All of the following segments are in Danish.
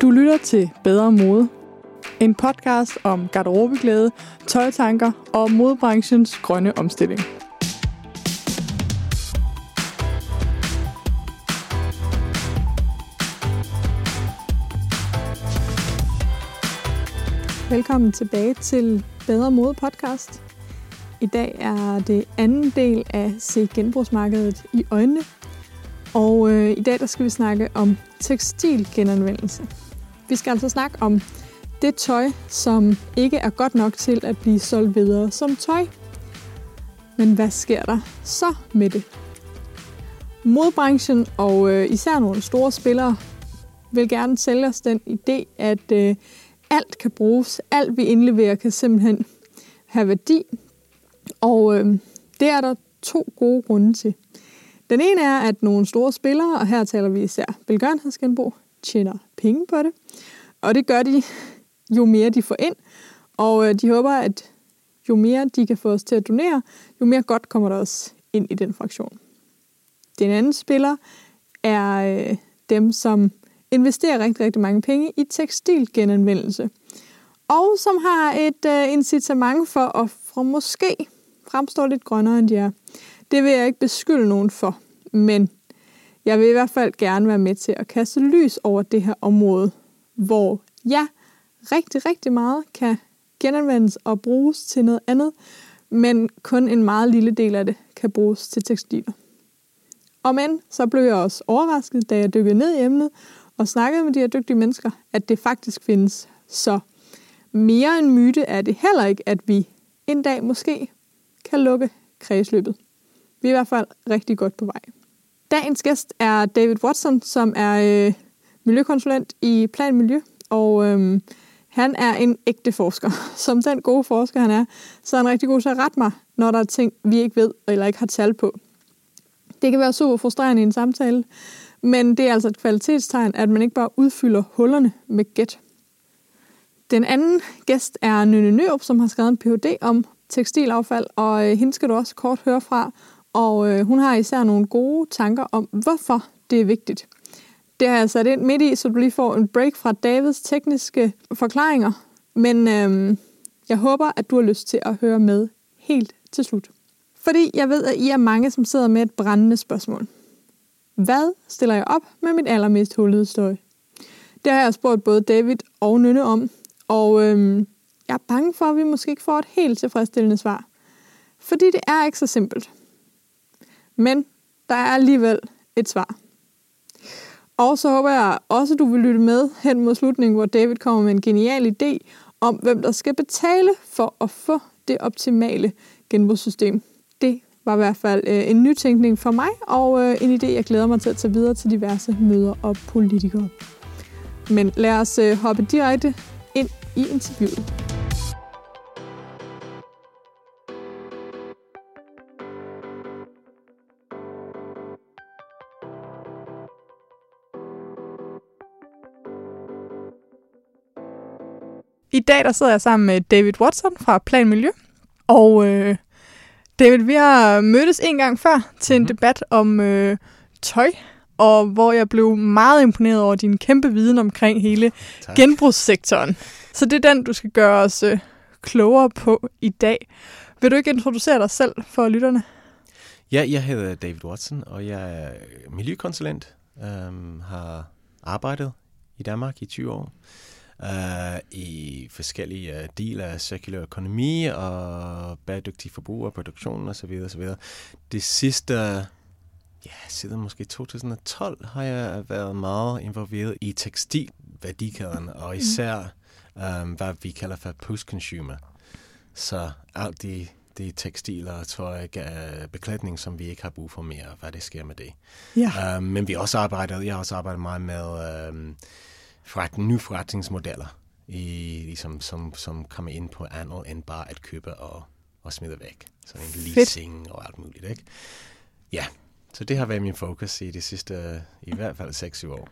Du lytter til Bedre Mode. En podcast om garderobeglæde, tøjtanker og modebranchens grønne omstilling. Velkommen tilbage til Bedre Mode podcast. I dag er det anden del af Se genbrugsmarkedet i øjnene. Og øh, i dag der skal vi snakke om tekstilgenanvendelse. Vi skal altså snakke om det tøj, som ikke er godt nok til at blive solgt videre som tøj. Men hvad sker der så med det? Modbranchen og øh, især nogle store spillere vil gerne sælge os den idé, at øh, alt kan bruges. Alt vi indleverer kan simpelthen have værdi. Og øh, det er der to gode grunde til. Den ene er, at nogle store spillere, og her taler vi især velgørenhedsgenbrug, tjener penge på det. Og det gør de, jo mere de får ind. Og øh, de håber, at jo mere de kan få os til at donere, jo mere godt kommer der også ind i den fraktion. Den anden spiller er øh, dem, som investerer rigtig, rigtig mange penge i tekstilgenanvendelse. Og som har et øh, incitament for at fra måske fremstå lidt grønnere, end de er. Det vil jeg ikke beskylde nogen for, men jeg vil i hvert fald gerne være med til at kaste lys over det her område, hvor ja, rigtig, rigtig meget kan genanvendes og bruges til noget andet, men kun en meget lille del af det kan bruges til tekstiler. Og men, så blev jeg også overrasket, da jeg dykkede ned i emnet og snakkede med de her dygtige mennesker, at det faktisk findes. Så mere en myte er det heller ikke, at vi en dag måske kan lukke kredsløbet. Vi er i hvert fald rigtig godt på vej. Dagens gæst er David Watson, som er øh, miljøkonsulent i Plan Miljø, og øhm, han er en ægte forsker. Som den gode forsker han er, så er han rigtig god til at rette mig, når der er ting, vi ikke ved eller ikke har tal på. Det kan være super frustrerende i en samtale, men det er altså et kvalitetstegn, at man ikke bare udfylder hullerne med gæt. Den anden gæst er Nynne Nørup, som har skrevet en Ph.D. om tekstilaffald, og øh, hende skal du også kort høre fra. Og øh, hun har især nogle gode tanker om, hvorfor det er vigtigt. Det har jeg sat ind midt i, så du lige får en break fra Davids tekniske forklaringer. Men øhm, jeg håber, at du har lyst til at høre med helt til slut. Fordi jeg ved, at I er mange, som sidder med et brændende spørgsmål. Hvad stiller jeg op med mit allermest hullede støj? Det har jeg spurgt både David og Nynne om, og øhm, jeg er bange for, at vi måske ikke får et helt tilfredsstillende svar. Fordi det er ikke så simpelt. Men der er alligevel et svar. Og så håber jeg også, at du vil lytte med hen mod slutningen, hvor David kommer med en genial idé om, hvem der skal betale for at få det optimale genbrugssystem. Det var i hvert fald øh, en nytænkning for mig, og øh, en idé, jeg glæder mig til at tage videre til diverse møder og politikere. Men lad os øh, hoppe direkte ind i interviewet. I dag der sidder jeg sammen med David Watson fra Plan Miljø. Og øh, David, vi har mødtes en gang før til en mm-hmm. debat om øh, tøj, og hvor jeg blev meget imponeret over din kæmpe viden omkring hele tak. genbrugssektoren. Så det er den, du skal gøre os øh, klogere på i dag. Vil du ikke introducere dig selv for lytterne? Ja, jeg hedder David Watson, og jeg er miljøkonsulent. Um, har arbejdet i Danmark i 20 år uh, i forskellige uh, dele af cirkulær økonomi og bæredygtig forbrug og produktion osv. osv. Det sidste, ja, siden måske 2012 har jeg været meget involveret i tekstilværdikæden, og især um, hvad vi kalder for post-consumer. Så alt de, de tekstiler, tøj, beklædning, som vi ikke har brug for mere, hvad det sker med det. Ja. Um, men vi også arbejdet, jeg har også arbejdet meget med um, forret, nye forretningsmodeller, i, ligesom, som, som kommer ind på andet end bare at købe og, og smide væk. Så en leasing Fedt. og alt muligt, ikke? Ja, så det har været min fokus i de sidste, i hvert fald 6-7 år.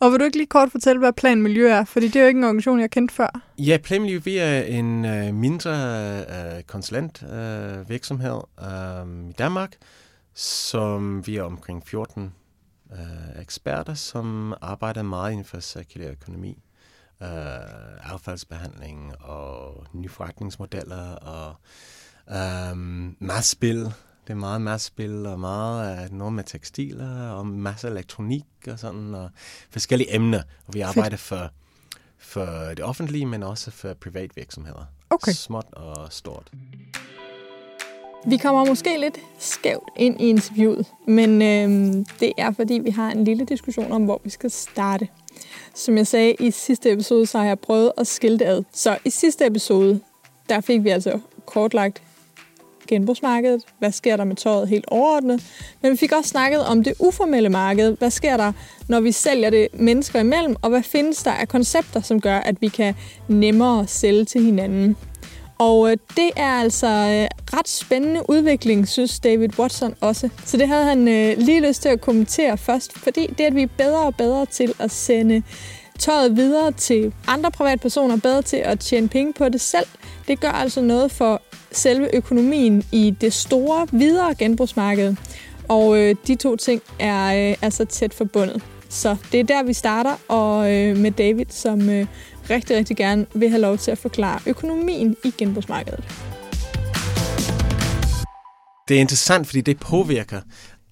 Og vil du ikke lige kort fortælle, hvad Plan Miljø er? Fordi det er jo ikke en organisation, jeg har kendt før. Ja, Plan Miljø vi er en uh, mindre uh, konsulentvirksomhed uh, uh, i Danmark, som vi er omkring 14 uh, eksperter, som arbejder meget inden for cirkulær økonomi, uh, affaldsbehandling og nye forretningsmodeller og um, massespil. Det er meget massespil og meget uh, noget med tekstiler og masser af elektronik og sådan og forskellige emner. Og vi arbejder for, for det offentlige, men også for privatvirksomheder. Okay. Småt og stort. Vi kommer måske lidt skævt ind i interviewet, men øh, det er fordi, vi har en lille diskussion om, hvor vi skal starte. Som jeg sagde i sidste episode, så har jeg prøvet at skille det ad. Så i sidste episode, der fik vi altså kortlagt genbrugsmarkedet. Hvad sker der med tøjet helt overordnet? Men vi fik også snakket om det uformelle marked. Hvad sker der, når vi sælger det mennesker imellem? Og hvad findes der af koncepter, som gør, at vi kan nemmere sælge til hinanden? Og øh, det er altså øh, ret spændende udvikling, synes David Watson også. Så det havde han øh, lige lyst til at kommentere først, fordi det, at vi er bedre og bedre til at sende tøjet videre til andre privatpersoner, bedre til at tjene penge på det selv, det gør altså noget for selve økonomien i det store, videre genbrugsmarked. Og øh, de to ting er øh, altså tæt forbundet. Så det er der, vi starter, og øh, med David, som øh, rigtig, rigtig gerne vil have lov til at forklare økonomien i genbrugsmarkedet. Det er interessant, fordi det påvirker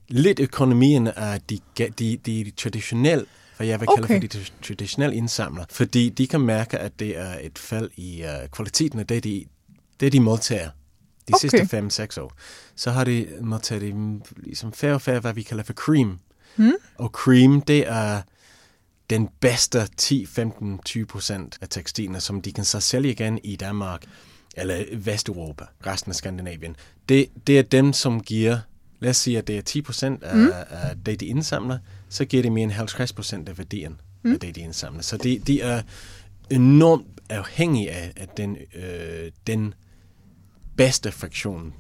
lidt økonomien af de, de, de traditionelle hvad jeg vil kalde okay. for de traditionelle indsamlere, fordi de kan mærke, at det er et fald i uh, kvaliteten af det, de, det, de modtager de okay. sidste 5-6 år. Så har de modtaget ligesom færre og færre, hvad vi kalder for cream. Hmm? Og cream, det er den bedste 10, 15, 20 procent af tekstilerne, som de kan så sælge igen i Danmark eller Vesteuropa, resten af Skandinavien. Det, det er dem, som giver, lad os sige, at det er 10 procent af, mm. af det, de indsamler, så giver det mere end 50 procent af værdien mm. af det, de indsamler. Så de, de er enormt afhængige af, af den, øh, den bedste fraktion,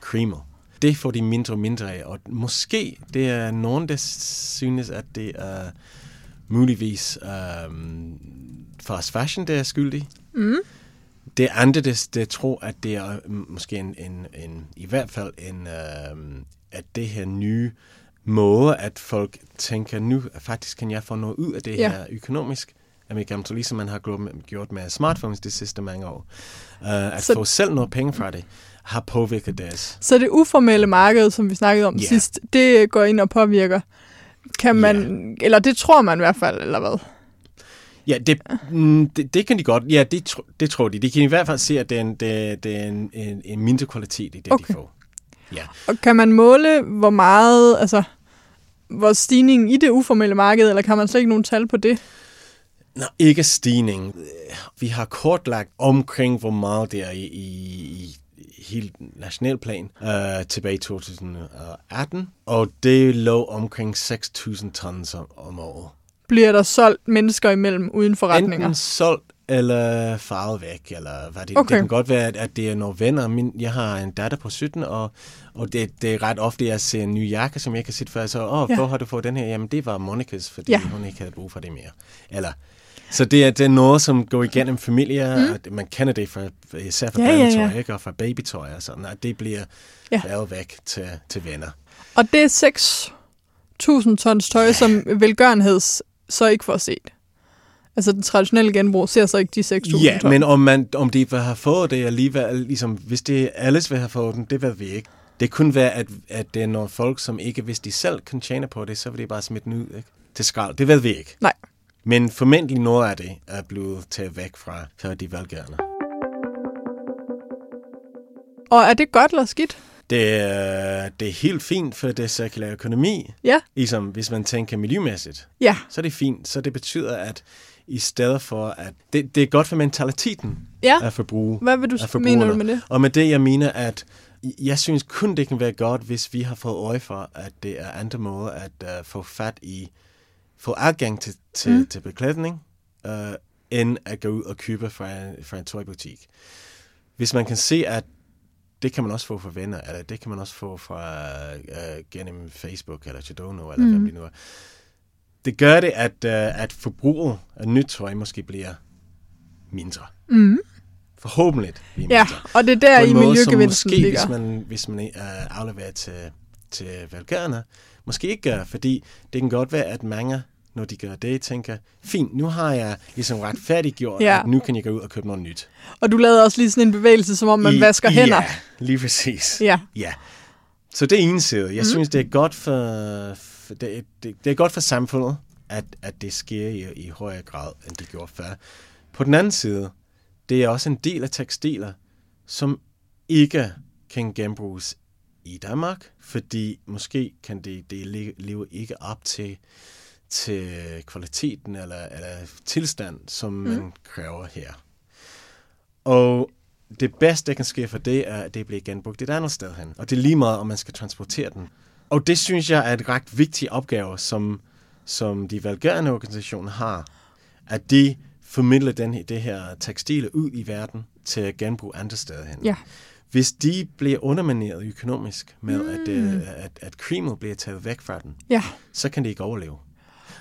creamer. Det får de mindre og mindre af, og måske det er nogen, der synes, at det er muligvis um, fast fashion, der er skyldig. Mm. Det andre, der, der tror, at det er måske en, en, en i hvert fald en, um, at det her nye måde, at folk tænker, nu faktisk kan jeg få noget ud af det ja. her økonomisk, Amerikansk, ligesom man har gjort med smartphones de sidste mange år. Uh, at så, få selv noget penge fra det, har påvirket deres. Så det uformelle marked, som vi snakkede om yeah. sidst, det går ind og påvirker kan man, yeah. eller det tror man i hvert fald, eller hvad? Ja, det, mm, det, det kan de godt. Ja, det, det tror de. De kan i hvert fald se, at det er en, det, det er en, en, en mindre kvalitet i det, okay. de får. Ja. Og kan man måle, hvor meget, altså, hvor stigningen i det uformelle marked, eller kan man slet ikke nogen tal på det? Nå, ikke stigning. Vi har kortlagt omkring, hvor meget det er i, i, helt national plan uh, tilbage i 2018, og det lå omkring 6.000 tons om, om året. Bliver der solgt mennesker imellem uden forretninger? Enten solgt eller farvet væk, eller hvad det, okay. det kan godt være, at, at det er nogle venner. Min, jeg har en datter på 17, og, og det, det er ret ofte, at jeg ser en ny jakke, som jeg kan sætte før, så, åh, ja. hvor har du fået den her? Jamen, det var Monikas, fordi ja. hun ikke havde brug for det mere. Eller, så det er, det er noget, som går igennem familier, mm. og man kender det fra, især fra ja, børnetøj, ja, ja. Ikke? og fra babytøj og sådan, at det bliver ja. været væk til, til venner. Og det er 6.000 tons tøj, ja. som velgørenheds så ikke får set. Altså den traditionelle genbrug ser så ikke de 6.000 Ja, men om, man, om de vil have fået det alligevel, ligesom, hvis det alles vil have fået den, det ved vi ikke. Det kunne være, at, at det er nogle folk, som ikke, hvis de selv kan tjene på det, så vil de bare smide den ud ikke? til skrald. Det ved vi ikke. Nej. Men formentlig noget af det er blevet taget væk fra, fra de velgørende. Og er det godt eller skidt? Det er, det er helt fint for det cirkulære økonomi. Ja. Ligesom hvis man tænker miljømæssigt. Ja. Så er det fint. Så det betyder, at i stedet for, at det, det er godt for mentaliteten ja. at forbruge. Hvad vil du mene med det? Og med det, jeg mener, at jeg synes kun, det kan være godt, hvis vi har fået øje for, at det er andre måder at uh, få fat i få adgang til, til, mm. til beklædning, uh, end at gå ud og købe fra fra en tøjbutik. Hvis man kan se, at det kan man også få fra venner, eller det kan man også få fra uh, gennem Facebook, eller Chadono, eller mm. hvem det nu er. Det gør det, at, uh, at forbruget af nyt tøj måske bliver mindre. Mm. Forhåbentlig bliver Ja, og det er der i miljøgevinsten ligger. Hvis man, hvis man uh, afleverer til, til velgørende, måske ikke gør, fordi det kan godt være, at mange, når de gør det, tænker, fint, nu har jeg ligesom retfærdiggjort, Ja. ja. at nu kan jeg gå ud og købe noget nyt. Og du lavede også lige sådan en bevægelse, som om man I- vasker hænder. Ja, lige præcis. Ja. Ja. Så det er en side. Jeg mm. synes, det er godt for, for det, det, det er godt for samfundet, at, at det sker i, i højere grad, end det gjorde før. På den anden side, det er også en del af tekstiler, som ikke kan genbruges i Danmark, fordi måske kan det, det le- leve ikke op til, til kvaliteten eller, eller tilstand, som mm. man kræver her. Og det bedste, der kan ske for det, er, at det bliver genbrugt et andet sted hen. Og det er lige meget, om man skal transportere den. Og det synes jeg er et ret vigtig opgave, som, som de velgørende organisationer har. At de formidler den, det her tekstile ud i verden til at genbruge andre steder hen. Ja. Hvis de bliver undermineret økonomisk med, mm. at, øh, at, at creamet bliver taget væk fra den, Ja. så kan det ikke overleve.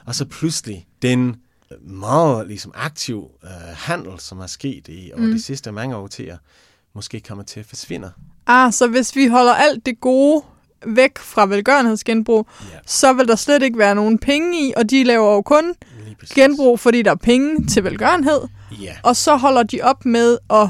Og så pludselig, den meget ligesom, aktiv øh, handel, som er sket i over mm. de sidste mange årtier, måske kommer til at forsvinde. Ah, så hvis vi holder alt det gode væk fra velgørenhedsgenbrug, Ja. så vil der slet ikke være nogen penge i, og de laver jo kun genbrug, fordi der er penge til velgørenhed, Ja, og så holder de op med at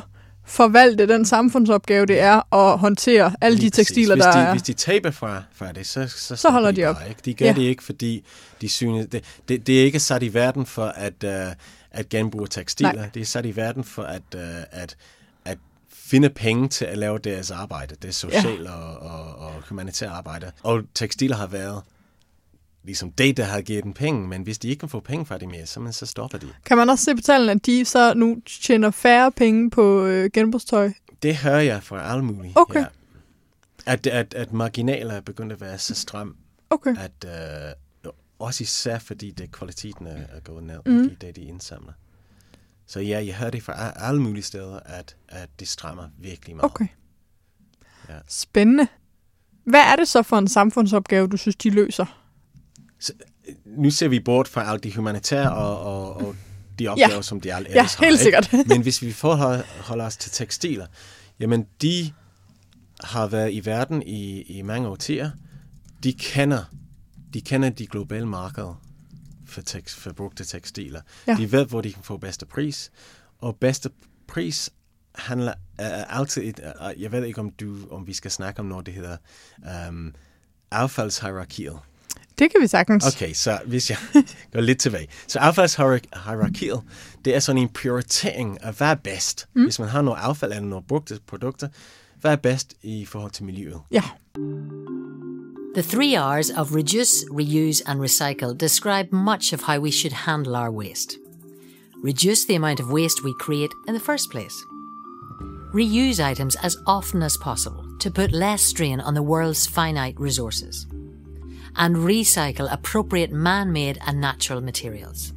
forvalte den samfundsopgave, det er at håndtere alle de lige præcis. tekstiler, hvis der de, er. Hvis de taber fra, fra det, så, så, stopper holder de op. Bare, ikke? De gør Ja. det ikke, fordi de synes... Det, det, det er ikke sat i verden for at, uh, at genbruge tekstiler. Nej. Det er sat i verden for at, uh, at, at finde penge til at lave deres arbejde. Det er social ja. og, og, og humanitær arbejde. Og tekstiler har været ligesom det, der har givet dem penge, men hvis de ikke kan få penge fra det mere, så, men så stopper de. Kan man også se på tallene, at de så nu tjener færre penge på øh, genbrugstøj? Det hører jeg fra alle mulige. Okay. Ja. At, at, at marginaler er begyndt at være så stram, Okay. at øh, også især fordi det kvaliteten er, er gået ned mm. i det, de indsamler. Så ja, jeg hører det fra alle mulige steder, at, at det strammer virkelig meget. Okay. Ja. Spændende. Hvad er det så for en samfundsopgave, du synes, de løser? Nu ser vi bort fra alle de humanitære og, og, og de opgaver, Ja. som de alle Ja, ellers har. helt ikke? sikkert. Men hvis vi forholder holder os til tekstiler, jamen de har været i verden i, i mange årtier. De kender, de kender de globale markeder for, tekst, for brugte tekstiler. Ja. De ved, hvor de kan få bedste pris. Og bedste pris handler er altid et, uh, jeg ved ikke, om, du, om vi skal snakke om noget, det hedder um, affaldshierarkiet. Det kan vi sagtens. Okay, så hvis jeg går lidt tilbage. Så affaldshierarkiet, det er sådan en prioritering af, hvad er bedst. Mm. Hvis man har noget affald eller nogle brugte produkter, hvad er bedst i forhold til miljøet? Ja. The three R's of reduce, reuse, and recycle describe much of how we should handle our waste. Reduce the amount of waste we create in the first place. Reuse items as often as possible to put less strain on the world's finite resources. And recycle appropriate man made and natural materials.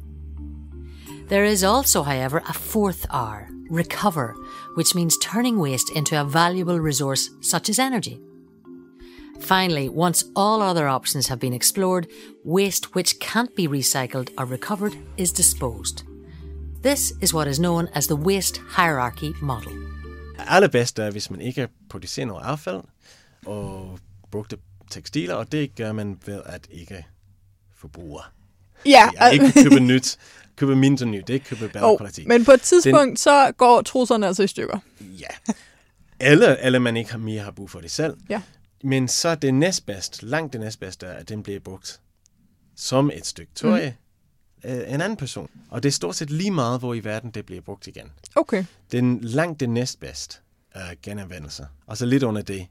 There is also, however, a fourth R, recover, which means turning waste into a valuable resource such as energy. Finally, once all other options have been explored, waste which can't be recycled or recovered is disposed. This is what is known as the waste hierarchy model. Allerbedst er, hvis man ikke producerer noget affald og brugte tekstiler, og det gør man ved at ikke forbruge. Ja, Ja, ikke købe nyt, købe mindre nyt, ikke købe bedre oh, kvalitet. men på et tidspunkt, Den... så går trusserne altså i stykker. Ja. Eller, eller man ikke har mere har brug for det selv. Ja. Men så det næstbedst, langt det næstbedste, er, at den bliver brugt som et stykke tøj mm. af en anden person. Og det er stort set lige meget, hvor i verden det bliver brugt igen. Okay. Den langt det næstbedst er genanvendelse. Og så lidt under det,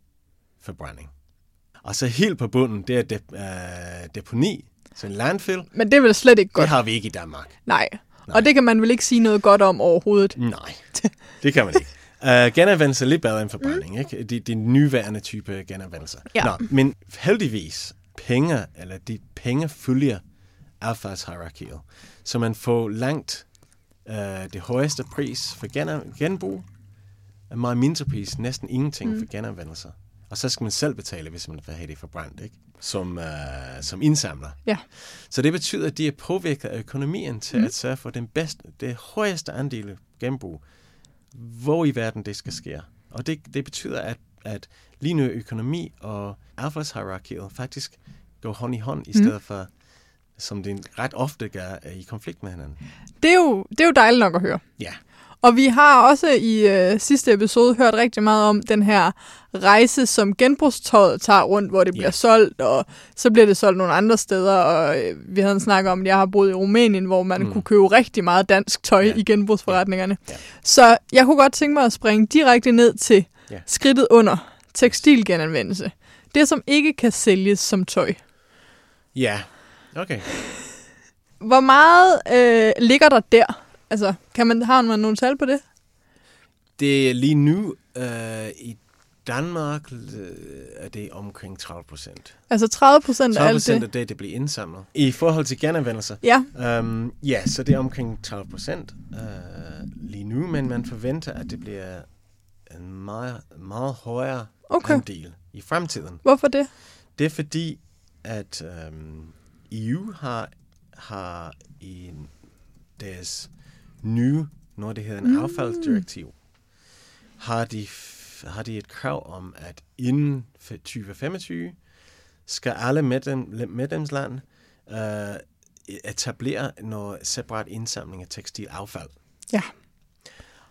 forbrænding. Og så helt på bunden, det er dep- uh, deponi, så en landfill. Men det er vel slet ikke godt. Det har vi ikke i Danmark. Nej. Nej. Og det kan man vel ikke sige noget godt om overhovedet. Nej, det kan man ikke. Uh, genanvendelse er lidt bedre end forbrænding, mm. ikke? De, de nyværende type genanvendelser. Ja. Nå, men heldigvis, penge, eller de penge følger affaldshierarkiet. Så man får langt uh, det højeste pris for gen- genbrug, og meget mindre pris, næsten ingenting mm. for genanvendelser. Og så skal man selv betale, hvis man vil have det forbrændt, ikke? Som, uh, som indsamler. Ja. Så det betyder, at de er påvirket af økonomien til mm. at sørge for den bedste, det højeste andel genbrug, hvor i verden det skal ske. Og det, det betyder, at, at lige nu økonomi og affaldshierarkiet faktisk gå hånd i hånd, i stedet for, som det ret ofte gør, i konflikt med hinanden. Det er, jo, det er jo dejligt nok at høre. Ja. Og vi har også i øh, sidste episode hørt rigtig meget om den her rejse, som genbrugstøjet tager rundt, hvor det bliver Ja. solgt, og så bliver det solgt nogle andre steder. Og øh, vi havde en snak om, at jeg har boet i Rumænien, hvor man mm. kunne købe rigtig meget dansk tøj Ja. i genbrugsforretningerne. Ja. Så jeg kunne godt tænke mig at springe direkte ned til Ja. skridtet under tekstilgenanvendelse. Det, som ikke kan sælges som tøj. Ja, okay. Hvor meget øh, ligger der der? Altså, kan man, har man nogle tal på det? Det er lige nu øh, i Danmark øh, er det omkring 30 procent. Altså 30 procent af 30 alt det? af det, det bliver indsamlet. I forhold til genanvendelse, Ja, um, ja, så det er omkring 30 procent uh, lige nu, men man forventer, at det bliver en meget, meget højere Okay. andel i fremtiden. hvorfor det? Det er fordi, at um, EU har, har i deres nye, når det hedder en Mm. affaldsdirektiv, har de, har de et krav om, at inden for 2025 skal alle medlem, medlemslande uh, etablere noget separat indsamling af tekstilaffald. Ja.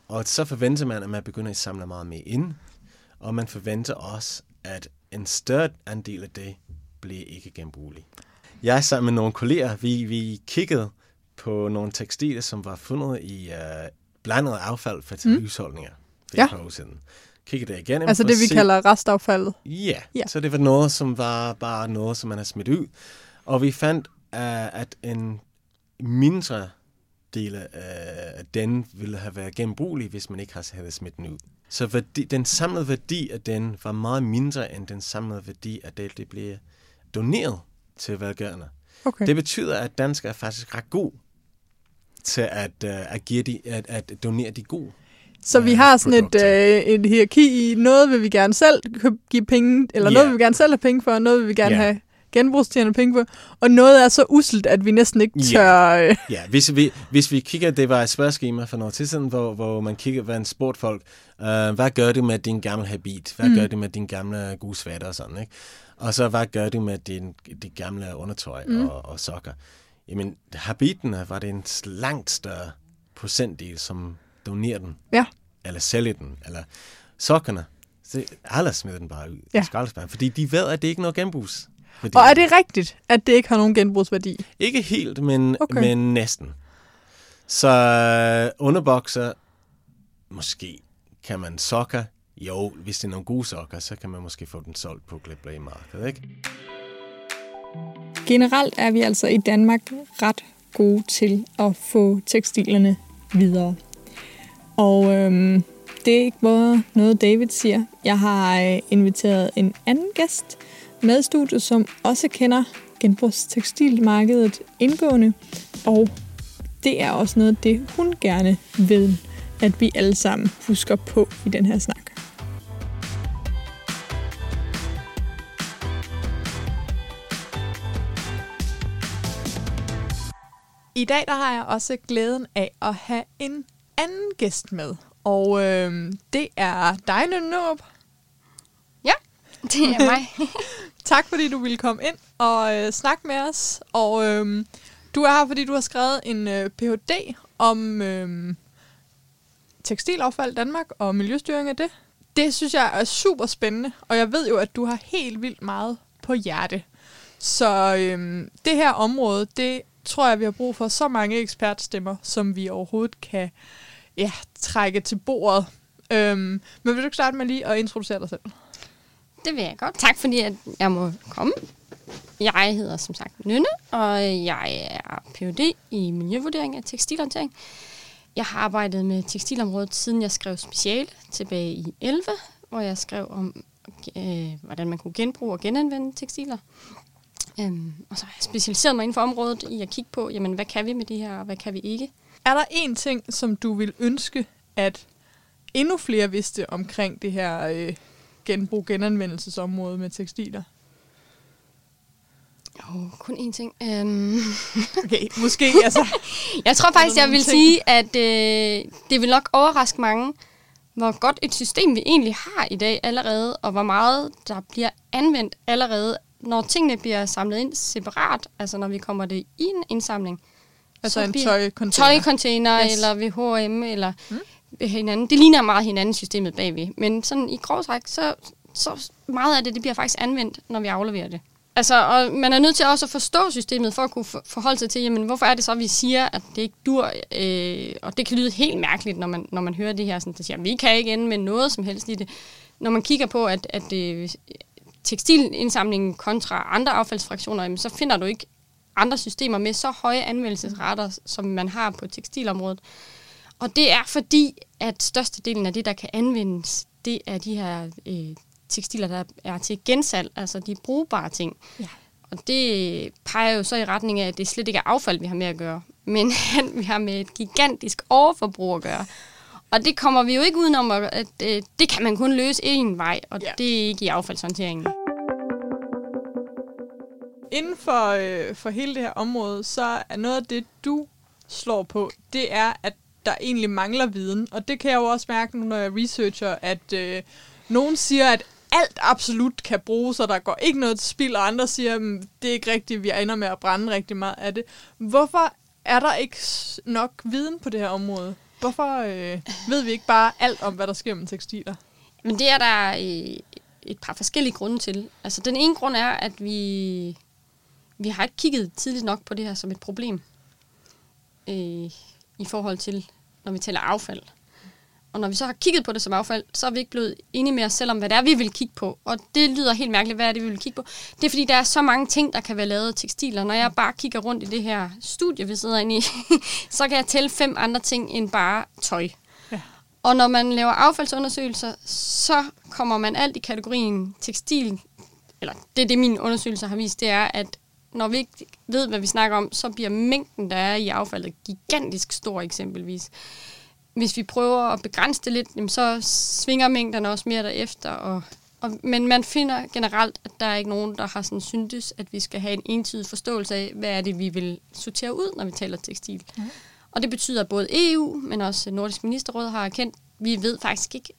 Og så forventer man, at man begynder at samle meget mere ind, og man forventer også, at en større andel af det bliver ikke genbrugelig. Jeg sammen med nogle kolleger, vi, vi kiggede på nogle tekstiler, som var fundet i uh, blandet affald fra mm. husholdninger for Ja. et par år siden. Kiggede det igennem. Altså det, vi se- kalder restaffaldet. Ja, yeah. så det var noget, som var bare noget, som man har smidt ud. Og vi fandt, uh, at en mindre del af den ville have været genbrugelig, hvis man ikke havde smidt den ud. Så værdi, den samlede værdi af den var meget mindre end den samlede værdi af det, det blev doneret til velgørende. Okay. Det betyder, at danskere er faktisk ret god til at, uh, at, give de, at, at donere de gode. Så vi øh, har sådan et, øh, et hierarki i, noget vil vi gerne selv give penge, eller Ja. noget vil vi gerne selv have penge for, noget vil vi gerne Ja. have genbrugstjene penge for, og noget er så uselt, at vi næsten ikke Ja. tør... Øh, Ja, hvis vi, hvis vi kigger, det var et spørgeskema for noget tid siden, hvor, hvor man kigger, hvad en spurgte folk, uh, hvad gør du med din gamle habit? Hvad mm. gør du med din gamle gode sweater og sådan, ikke? Og så, hvad gør du med din, dit gamle undertøj mm. og, og sokker? Jamen, habitene var det en langt større procentdel, som donerer den, ja, eller sælger den, eller sokkerne. Så alle smider den bare ud Ja. i skraldespanden, fordi de ved, at det ikke er noget genbrugs. Fordi, og er det rigtigt, at det ikke har nogen genbrugsværdi? ikke helt, men, Okay. men næsten. Så øh, underbokser, måske kan man sokker. Jo, hvis det er nogle gode sokker, så kan man måske få den solgt på Glitblade-markedet, ikke? Generelt er vi altså i Danmark ret gode til at få tekstilerne videre. Og øhm, det er ikke bare noget, David siger. Jeg har øh, inviteret en anden gæst med studiet, som også kender genbrugstekstilmarkedet indgående. Og det er også noget det, hun gerne vil, at vi alle sammen husker på i den her snak. I dag der har jeg også glæden af at have en anden gæst med. Og øh, det er dig, Nørup. Ja, det er mig. Tak fordi du ville komme ind og øh, snakke med os. Og øh, du er her, fordi du har skrevet en øh, Ph.D. om øh, tekstilaffald i Danmark og miljøstyring af det. Det synes jeg er super spændende, og jeg ved jo, at du har helt vildt meget på hjerte. Så øh, det her område, det tror jeg, vi har brug for så mange ekspertstemmer, som vi overhovedet kan ja, trække til bordet. Øhm, men vil du ikke starte med lige at introducere dig selv? Det vil jeg godt. Tak fordi at jeg må komme. Jeg hedder som sagt Nynne, og jeg er Ph.D. i miljøvurdering af tekstilhåndtering. Jeg har arbejdet med tekstilområdet, siden jeg skrev speciale tilbage i 11, hvor jeg skrev om, øh, hvordan man kunne genbruge og genanvende tekstiler. Øhm, og så har jeg specialiseret mig inden for området i at kigge på, jamen, hvad kan vi med de her, og hvad kan vi ikke. Er der en ting, som du vil ønske, at endnu flere vidste omkring det her øh, genbrug-genanvendelsesområde med tekstiler? Oh, kun én ting. Øhm, Okay, måske altså... Jeg tror faktisk, jeg vil ting? sige, at øh, det vil nok overraske mange, hvor godt et system vi egentlig har i dag allerede, og hvor meget der bliver anvendt allerede når tingene bliver samlet ind separat, altså når vi kommer det i en indsamling, Altså så en tøjcontainer. tøjcontainer Yes. eller ved H&M eller mm. hinanden. Det ligner meget hinanden systemet bagved. Men sådan i grov træk, så, så meget af det, det bliver faktisk anvendt, når vi afleverer det. Altså, og man er nødt til også at forstå systemet, for at kunne for- forholde sig til, jamen, hvorfor er det så, at vi siger, at det ikke dur? Øh, og det kan lyde helt mærkeligt, når man, når man hører det her, sådan, der siger, vi kan ikke ende med noget som helst i det. Når man kigger på, at, at øh, tekstilindsamlingen kontra andre affaldsfraktioner, jamen, så finder du ikke andre systemer med så høje anvendelsesrater, som man har på tekstilområdet. Og det er fordi, at størstedelen af det, der kan anvendes, det er de her øh, tekstiler, der er til gensalg, altså de brugbare ting. Ja. Og det peger jo så i retning af, at det slet ikke er affald, vi har med at gøre, men at vi har med et gigantisk overforbrug at gøre. Og det kommer vi jo ikke udenom, at at, øh, det kan man kun løse én vej, og Ja. det er ikke i affaldshåndteringen. Inden for, øh, for hele det her område, så er noget af det, du slår på, det er, at der egentlig mangler viden. Og det kan jeg jo også mærke nu, når jeg researcher, at øh, nogen siger, at alt absolut kan bruges, og der går ikke noget til spild, og andre siger, at det er ikke rigtigt, vi ender med at brænde rigtig meget af det. Hvorfor er der ikke nok viden på det her område? Hvorfor øh, ved vi ikke bare alt om, hvad der sker med tekstiler? Men det er der øh, et par forskellige grunde til. Altså den ene grund er, at vi, vi har ikke kigget tidligt nok på det her som et problem. Øh, I forhold til, når vi taler affald. Og når vi så har kigget på det som affald, så er vi ikke blevet enige med os selv om, hvad det er, vi vil kigge på. Og det lyder helt mærkeligt, hvad er det, vi vil kigge på? Det er fordi, der er så mange ting, der kan være lavet af tekstiler. Når jeg bare kigger rundt i det her studie, vi sidder inde i, så kan jeg tælle fem andre ting end bare tøj. Og når man laver affaldsundersøgelser, så kommer man alt i kategorien tekstil, eller det er det, min undersøgelse har vist, det er, at når vi ikke ved, hvad vi snakker om, så bliver mængden, der er i affaldet, gigantisk stor eksempelvis. Hvis vi prøver at begrænse det lidt, jamen, så svinger mængderne også mere derefter. Og, og, men man finder generelt, at der er ikke nogen, der har sådan syntes, at vi skal have en entydig forståelse af, hvad er det, vi vil sortere ud, når vi taler tekstil. Mm. Og det betyder, at både EU, men også Nordisk Ministerråd har erkendt, vi ved faktisk ikke,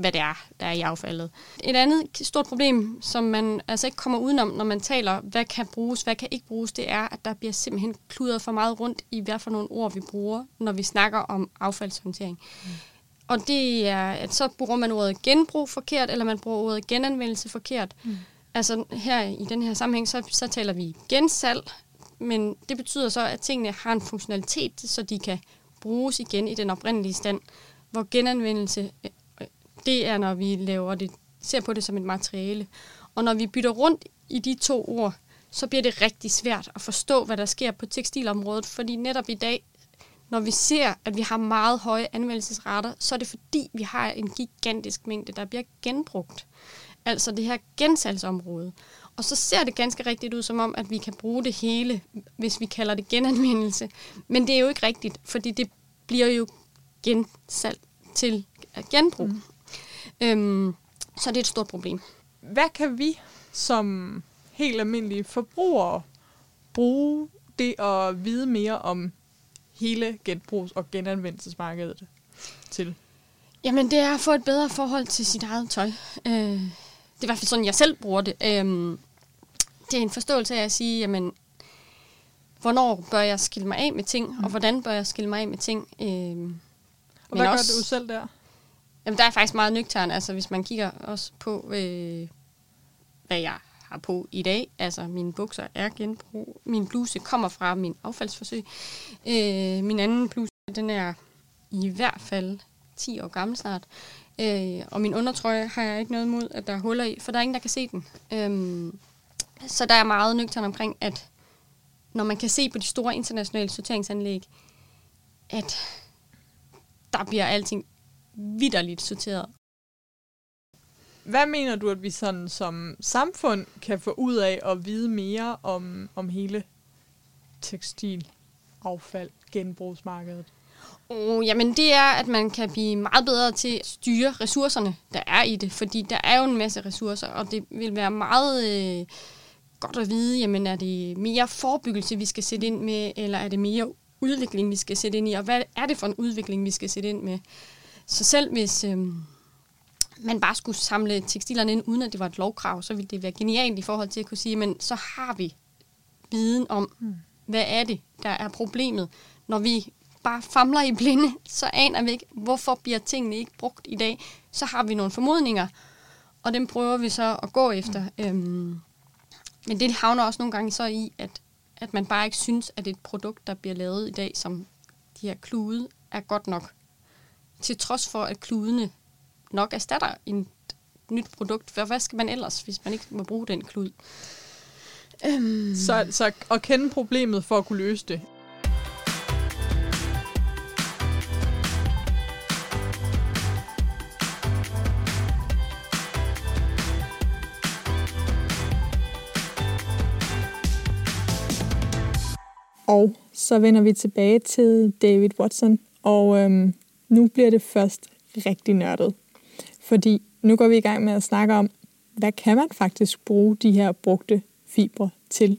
hvad det er, der er i affaldet. Et andet stort problem, som man altså ikke kommer udenom, når man taler, hvad kan bruges, hvad kan ikke bruges, det er, at der bliver simpelthen kludret for meget rundt i, hvad for nogle ord vi bruger, når vi snakker om affaldshåndtering. Mm. Og det er, at så bruger man ordet genbrug forkert, eller man bruger ordet genanvendelse forkert. Mm. Altså her i den her sammenhæng, så, så taler vi gensalg, men det betyder så, at tingene har en funktionalitet, så de kan bruges igen i den oprindelige stand, hvor genanvendelse, det er, når vi laver det, ser på det som et materiale. Og når vi bytter rundt i de to ord, så bliver det rigtig svært at forstå, hvad der sker på tekstilområdet, fordi netop i dag, når vi ser, at vi har meget høje anvendelsesrater, så er det fordi, vi har en gigantisk mængde, der bliver genbrugt. Altså det her gensalgsområde. Og så ser det ganske rigtigt ud som om, at vi kan bruge det hele, hvis vi kalder det genanvendelse. Men det er jo ikke rigtigt, fordi det bliver jo gensalg til genbrug. Mm. Øhm, så det er et stort problem. Hvad kan vi som helt almindelige forbrugere bruge det at vide mere om hele genbrugs- og genanvendelsesmarkedet til? Jamen, det er at få et bedre forhold til sit eget tøj. Øh, det er i hvert fald sådan, jeg selv bruger det. Øh, det er en forståelse af at sige, jamen, hvornår bør jeg skille mig af med ting, mm. og hvordan bør jeg skille mig af med ting. Øh, Og hvad også, gør du selv der? Jamen, der er faktisk meget nøgtern, altså hvis man kigger også på, øh, hvad jeg har på i dag. Altså, mine bukser er genbrug. Min bluse kommer fra min affaldsforsøg. Øh, min anden bluse, den er i hvert fald 10 år gammel snart. Øh, og min undertrøje har jeg ikke noget imod, at der er huller i, for der er ingen, der kan se den. Øh, så der er meget nøgtern omkring, at når man kan se på de store internationale sorteringsanlæg, at der bliver alting vidderligt sorteret. Hvad mener du, at vi sådan som samfund kan få ud af at vide mere om, om hele tekstil, affald, genbrugsmarkedet? Oh, jamen det er, at man kan blive meget bedre til at styre ressourcerne, der er i det. Fordi der er jo en masse ressourcer, og det vil være meget øh, godt at vide, jamen er det mere forebyggelse, vi skal sætte ind med, eller er det mere udvikling, vi skal sætte ind i, og hvad er det for en udvikling, vi skal sætte ind med? Så selv hvis, øh, man bare skulle samle tekstilerne ind, uden at det var et lovkrav, så ville det være genialt i forhold til at kunne sige, men så har vi viden om, mm. hvad er det, der er problemet. Når vi bare famler i blinde, så aner vi ikke, hvorfor bliver tingene ikke brugt i dag. Så har vi nogle formodninger, og dem prøver vi så at gå efter. Mm. Øhm, men det havner også nogle gange så i, at, at man bare ikke synes, at et produkt, der bliver lavet i dag, som de her klude, er godt nok. Til trods for, at kludene nok erstatter en nyt produkt. For hvad skal man ellers, hvis man ikke må bruge den klud? Øhm. Så, så at kende problemet for at kunne løse det. Og så vender vi tilbage til David Watson, og øhm, nu bliver det først rigtig nørdet. Fordi nu går vi i gang med at snakke om, hvad kan man faktisk bruge de her brugte fibre til.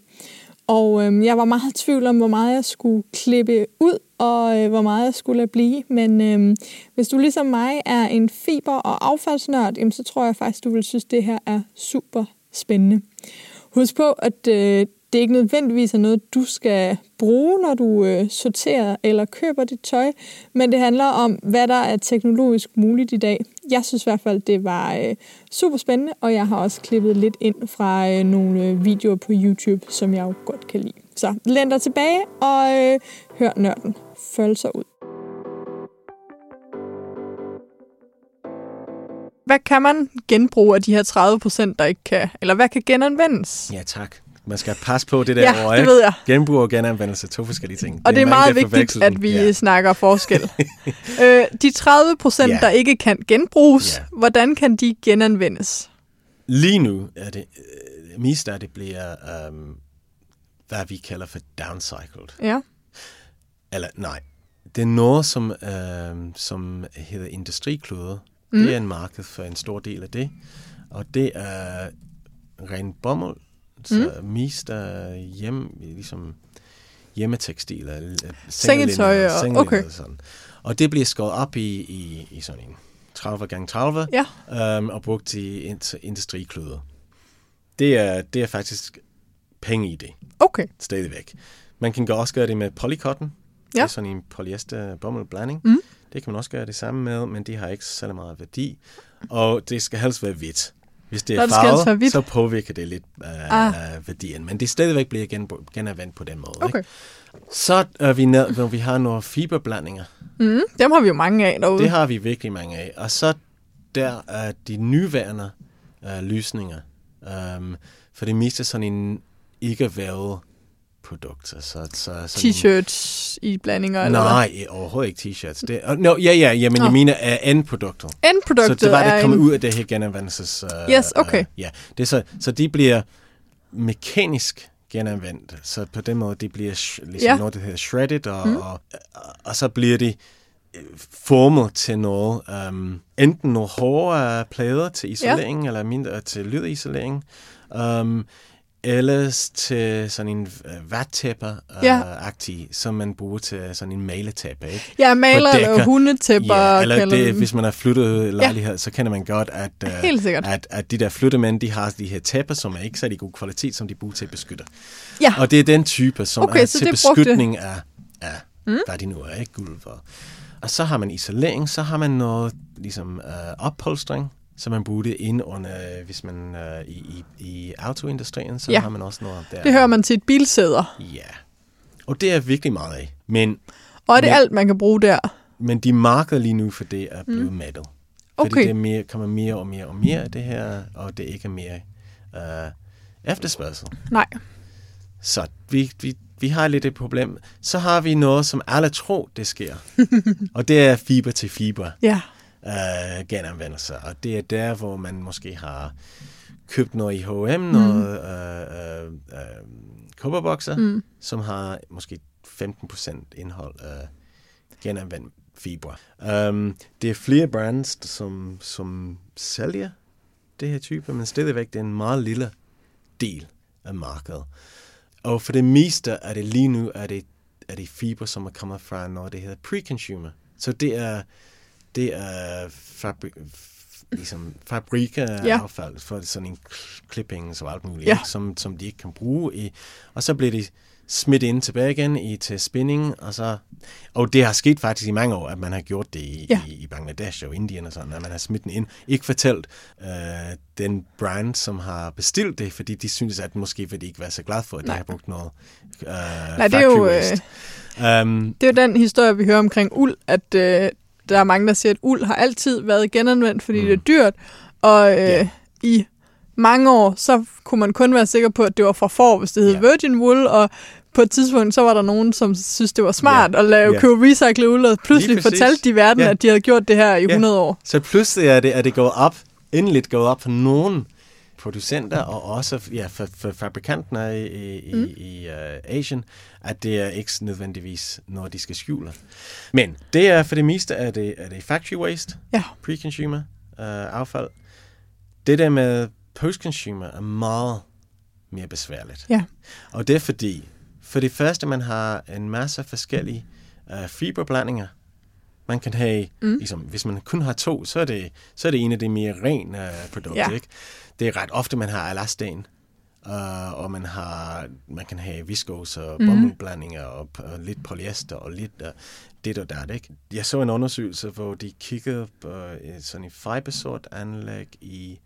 Og øh, jeg var meget i tvivl om, hvor meget jeg skulle klippe ud, og øh, hvor meget jeg skulle lade blive. Men øh, hvis du ligesom mig er en fiber- og affaldsnørd, jamen, så tror jeg faktisk, du vil synes, det her er super spændende. Husk på, at øh, det er ikke nødvendigvis er noget, du skal bruge, når du øh, sorterer eller køber dit tøj, men det handler om, hvad der er teknologisk muligt i dag. Jeg synes i hvert fald, det var øh, super spændende, og jeg har også klippet lidt ind fra øh, nogle øh, videoer på YouTube, som jeg jo godt kan lide. Så læn dig tilbage og øh, hør nørden følge sig ud. Hvad kan man genbruge af de her 30 procent, der ikke kan? Eller hvad kan genanvendes? Ja, tak. Man skal passe på det der Ja, ord, det ved jeg. Genbrug og genanvendelse, to forskellige ting. Og det er mange, meget der vigtigt, at vi Ja. snakker forskel. øh, de 30 procent, Ja. der ikke kan genbruges, Ja. hvordan kan de genanvendes? Lige nu er det, øh, mest af det bliver, um, hvad vi kalder for downcycled. Ja. Eller nej, det er noget, som, øh, som hedder industrikloder. Mm. Det er en marked for en stor del af det. Og det er ren bomuld, så mm. mest er hjem, ligesom hjemmetekstiler, øh, Sengetøj og- okay. og sådan. Og det bliver skåret op i, i, i sådan en 30 gange 30 Ja. um, og brugt til ind- industrikloder. Det er, det er faktisk penge i det, Okay. stadigvæk. Man kan også gøre det med polycotton. Det Ja. er sådan en polyester bomuld-blanding. Mm. Det kan man også gøre det samme med, men det har ikke særlig meget værdi. Og det skal helst være hvidt. Hvis det er farvet, hvidt. så påvirker det lidt uh, Ah. værdien. Men det stadigvæk bliver gen, genanvendt på den måde. Okay. Ikke? Så er vi ned, når vi har nogle fiberblandinger. Mm, dem har vi jo mange af derude. Det har vi virkelig mange af. Og så der er de nyværende uh, løsninger. Um, for det meste sådan en ikke vævet produkter. Så, så, T-shirts i blandinger, eller? Nej, overhovedet ikke t-shirts. Det, uh, no, ja, ja, ja, men Nå. jeg mener uh, endprodukter. Endproduktet Så det var, der kommer en... ud af det her genanvendelses... Uh, Yes, okay. Uh, ja, det så, så de bliver mekanisk genanvendt. Så på den måde, de bliver sh- ligesom Ja. ja. noget, der hedder shredded, og, mm. og, og, og så bliver de øh, formet til noget, um, enten nogle hårde plader til isolering, ja. eller mindre til lydisolering, um, ellers til sådan en uh, vattæpper Ja. uh, som man bruger til sådan en maletæppe, ikke? Ja, maler eller hundetæpper, Ja, eller det, hvis man har flyttet lejlighed, ja. så kender man godt, at, uh, Helt sikkert. at, at de der flyttemænd, de har de her tæpper, som er ikke særlig god kvalitet, som de bruger til at beskytte. Ja, Og det er den type, som Okay, er til det brugte- beskytning af, af mm. hvad de nu er, ikke for. Og så har man isolering, så har man noget ligesom uh, oppolstring, som man bruger det ind under, hvis man uh, i, i, i autoindustrien, så Ja. har man også noget der. det hører man til et bilsæder. Ja. Og det er virkelig meget af. Men, Og er det Men- alt, man kan bruge der? men de markeder lige nu for det er blevet mm. Fordi Okay. det er mere, kommer mere og mere og mere af det her, og det ikke er mere uh, efterspørgsel. Nej. Så vi, vi, vi har lidt et problem. Så har vi noget, som alle tror, det sker. og det er fiber til fiber Ja. Uh, genanvendelse. Og det er der, hvor man måske har købt noget i H&M, mm. noget uh, uh, kobberbokser, mm. som har måske 15% indhold af genanvendt fiber. Um, det er flere brands, som, som sælger det her type, men stadigvæk det er en meget lille del af markedet. Og for det meste er det lige nu, er det, er det fiber, som er kommet fra noget, det hedder pre-consumer. Så det er, det er fabri- ligesom fabrikker Ja. for sådan en clippings og alt muligt, Ja. Som, som de ikke kan bruge. I, og så bliver de smidt ind tilbage igen i, til spinning, og så... Og det har sket faktisk i mange år, at man har gjort det i, Ja. i, i Bangladesh og Indien og sådan, at man har smidt den ind. Ikke fortalt øh, den brand, som har bestilt det, fordi de synes, at måske vil de ikke være så glade for, at Nej. de har brugt noget øh, Nej, det er jo, waste. Um, Det er jo den historie, vi hører omkring uld, at øh, der er mange, der siger, at uld har altid været genanvendt, fordi mm. det er dyrt, og øh, Ja. i mange år, så kunne man kun være sikker på, at det var fra får, hvis det hed Ja. Virgin Wool, og på et tidspunkt, så var der nogen, som synes, det var smart Ja. at lave Ja. købe recycle uld, og pludselig fortalte de verden, Ja. at de havde gjort det her i Ja. 100 år. Så pludselig er det, er det gået op, endeligt gået op for nogle producenter, og også ja, for, for fabrikanterne i, i, mm. i, uh, Asien, at det er ikke nødvendigvis noget, de skal skjule. Men det er for det meste, er det, er det factory waste, Ja. pre-consumer uh, affald. Det der med post-consumer er meget mere besværligt. Ja. Og det er fordi, for det første, man har en masse forskellige uh, fiberblandinger. Man kan have, mm. ligesom, hvis man kun har to, så er det, så er det en af de mere rene uh, produkter. Ja. Ikke? Det er ret ofte, man har elasten, uh, og man har, man kan have viskose og Mhm. bomuldblandinger og, og lidt polyester og lidt uh, dit og dat. Ikke? Jeg så en undersøgelse, hvor de kiggede på et sådan et fibersort anlæg i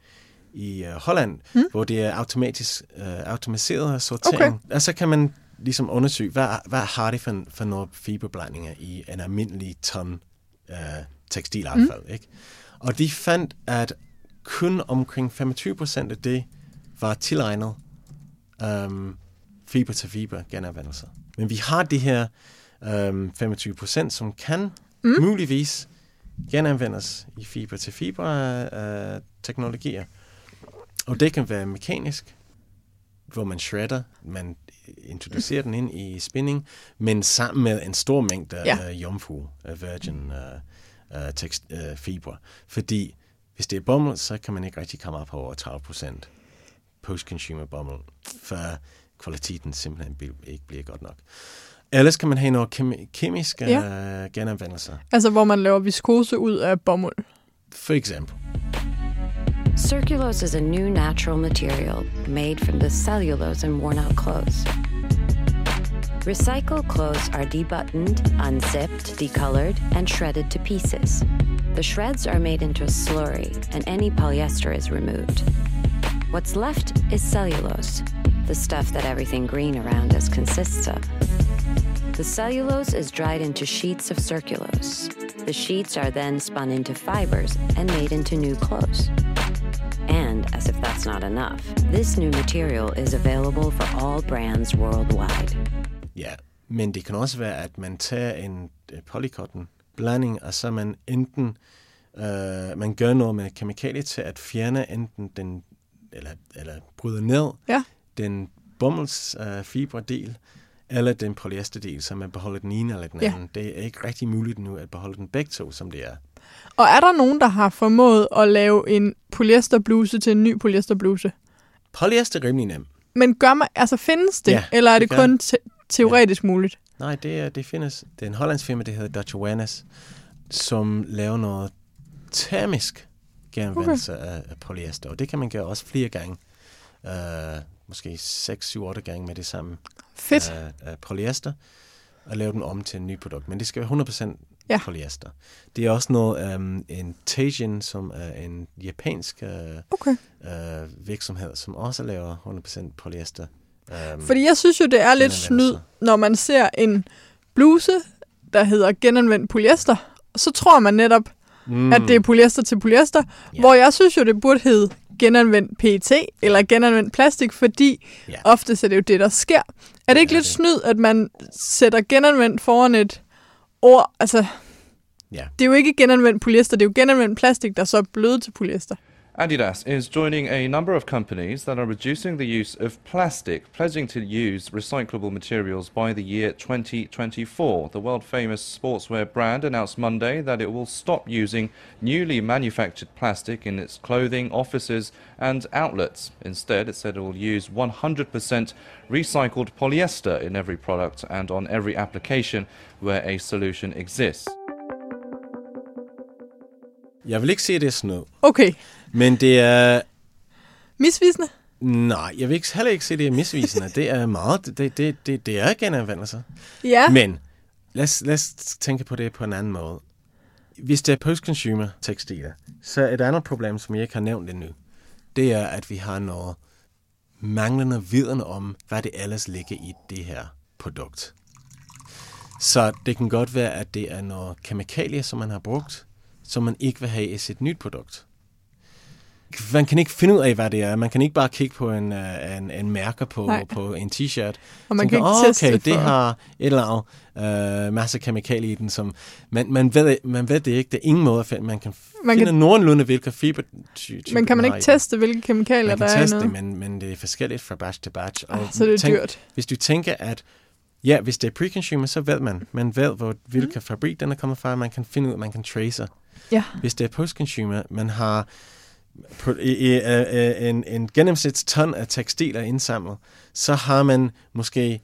i uh, Holland, mm. hvor det er automatisk, uh, automatiseret sortering. Okay. Og så kan man ligesom undersøge, hvad, hvad har det for, for nogle fiberblandinger i en almindelig ton uh, tekstilaffald. Mm. Ikke? Og de fandt, at kun omkring 25 procent af det var tilegnet um, fiber til fiber genanvendelser. Men vi har de her um, 25 procent, som kan mm. muligvis genanvendes i fiber til fiber uh, teknologier. Og det kan være mekanisk, hvor man shredder, man introducerer den ind i spinning, men sammen med en stor mængde Ja. uh, jomfru, uh, virgin uh, uh, tekst, uh, fiber. Fordi hvis det er bomuld, så kan man ikke rigtig komme op på over 30 procent post-consumer bomuld, for kvaliteten simpelthen ikke bliver godt nok. Ellers kan man have nogle kemi- kemiske Ja. uh, genanvendelser. Altså, hvor man laver viskose ud af bomuld. For eksempel. Circulose is a new natural material made from the cellulose in worn out clothes. Recycled clothes are debuttoned, unzipped, decolored, and shredded to pieces. The shreds are made into a slurry, and any polyester is removed. What's left is cellulose, the stuff that everything green around us consists of. The cellulose is dried into sheets of circulose. The sheets are then spun into fibers and made into new clothes. And as if that's not enough, this new material is available for all brands worldwide. Ja, men det kan også være, at man tager en øh, polycotton blanding, og så man enten øh, man gør noget med kemikalier til at fjerne enten den, eller, eller bryde ned Ja. den bomulds øh, eller den polyesterdel, så man beholder den ene eller den Ja. anden. Det er ikke rigtig muligt nu at beholde den begge to, som det er. Og er der nogen, der har formået at lave en polyesterbluse til en ny polyesterbluse? Polyester er rimelig nem. Men gør man, altså findes det, Ja, eller er det det kun te- teoretisk muligt? Nej, det, er, det findes. Det er en hollandsk firma, der hedder Dutch Awareness, som laver noget termisk genanvendelse okay. af, af polyester. Og det kan man gøre også flere gange. Uh, måske 6, 7, 8 gange med det samme Fedt. uh, uh, polyester. Og lave den om til en ny produkt. Men det skal være 100% Ja. ja. polyester. Det er også noget, um, en Teijin, som er en japansk uh, Okay. uh, virksomhed, som også laver 100% polyester. Um, Fordi jeg synes jo, det er lidt snyd, når man ser en bluse, der hedder genanvendt polyester. Så tror man netop, mm. at det er polyester til polyester. Ja. Hvor jeg synes jo, det burde hedde genanvendt PET eller genanvendt plastik, fordi Ja. oftest er det jo det, der sker. Er det ikke er lidt det. snyd, at man sætter genanvendt foran et ord? Altså, Ja. det er jo ikke genanvendt polyester, det er jo genanvendt plastik, der så er blevet til polyester. Adidas is joining a number of companies that are reducing the use of plastic, pledging to use recyclable materials by the year 2024. The world famous sportswear brand announced Monday that it will stop using newly manufactured plastic in its clothing, offices, and outlets. Instead, it said it will use 100% recycled polyester in every product and on every application where a solution exists. Jeg vil ikke sige, at det er snyd. Okay. Men det er... Misvisende? Nej, jeg vil ikke, heller ikke at det er misvisende. det er meget... Det, det, det, det er genanvendelser. Ja. Men lad os, lad os tænke på det på en anden måde. Hvis det er post-consumer tekstiler, så er et andet problem, som jeg ikke har nævnt endnu, det er, at vi har noget manglende viden om, hvad det ellers ligger i det her produkt. Så det kan godt være, at det er noget kemikalier, som man har brugt, som man ikke vil have i sit nyt produkt. Man kan ikke finde ud af, hvad det er. Man kan ikke bare kigge på en, uh, en, en mærker på, Nej. på en t-shirt. Og man tænker, kan ikke "Åh, teste okay, det har et eller andet uh, masse kemikalier i den, som man, man, ved, man ved det ikke. Det er ingen måde at finde. Man kan Man man finde kan- nogenlunde, hvilke fiber Men kan man ikke teste, hvilke kemikalier man der kan er i teste noget? det, men, men det er forskelligt fra batch til batch. Ah, så det er dyrt. Hvis du tænker, at ja, hvis det er pre-consumer, så ved man. Man ved, hvor, hvilken Mm. fabrik den er kommet fra. Man kan finde ud, man kan trace. Ja. Hvis det er post-consumer, man har på, i, i, uh, en, en gennemsnitston af tekstiler indsamlet, så har man måske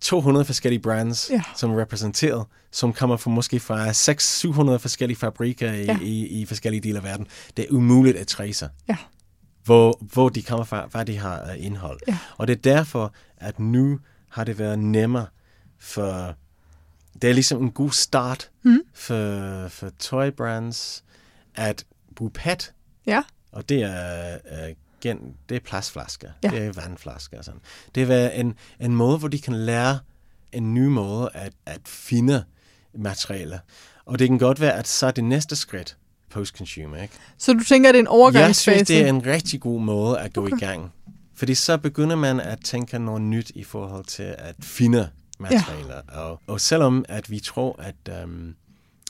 200 forskellige brands, Ja. som er repræsenteret, som kommer fra måske fra 600-700 forskellige fabrikker i, Ja. i, i forskellige dele af verden. Det er umuligt at trace Ja. hvor, hvor de kommer fra, hvad de har af indhold. Ja. Og det er derfor, at nu har det været nemmere for... Det er ligesom en god start Mm. for, for tøjbrands at bruge PET, Ja. og det er, uh, gen, det er plastflasker, Ja. det er vandflasker og sådan. Det er en, en måde, hvor de kan lære en ny måde at, at finde materialer. Og det kan godt være, at så er det næste skridt post-consumer, ikke? Så du tænker, at det er en Jeg overgangsfase? synes, det er en rigtig god måde at gå okay. i gang. Fordi så begynder man at tænke noget nyt i forhold til at finde materialer. Ja. Og, og selvom at vi tror, at, um,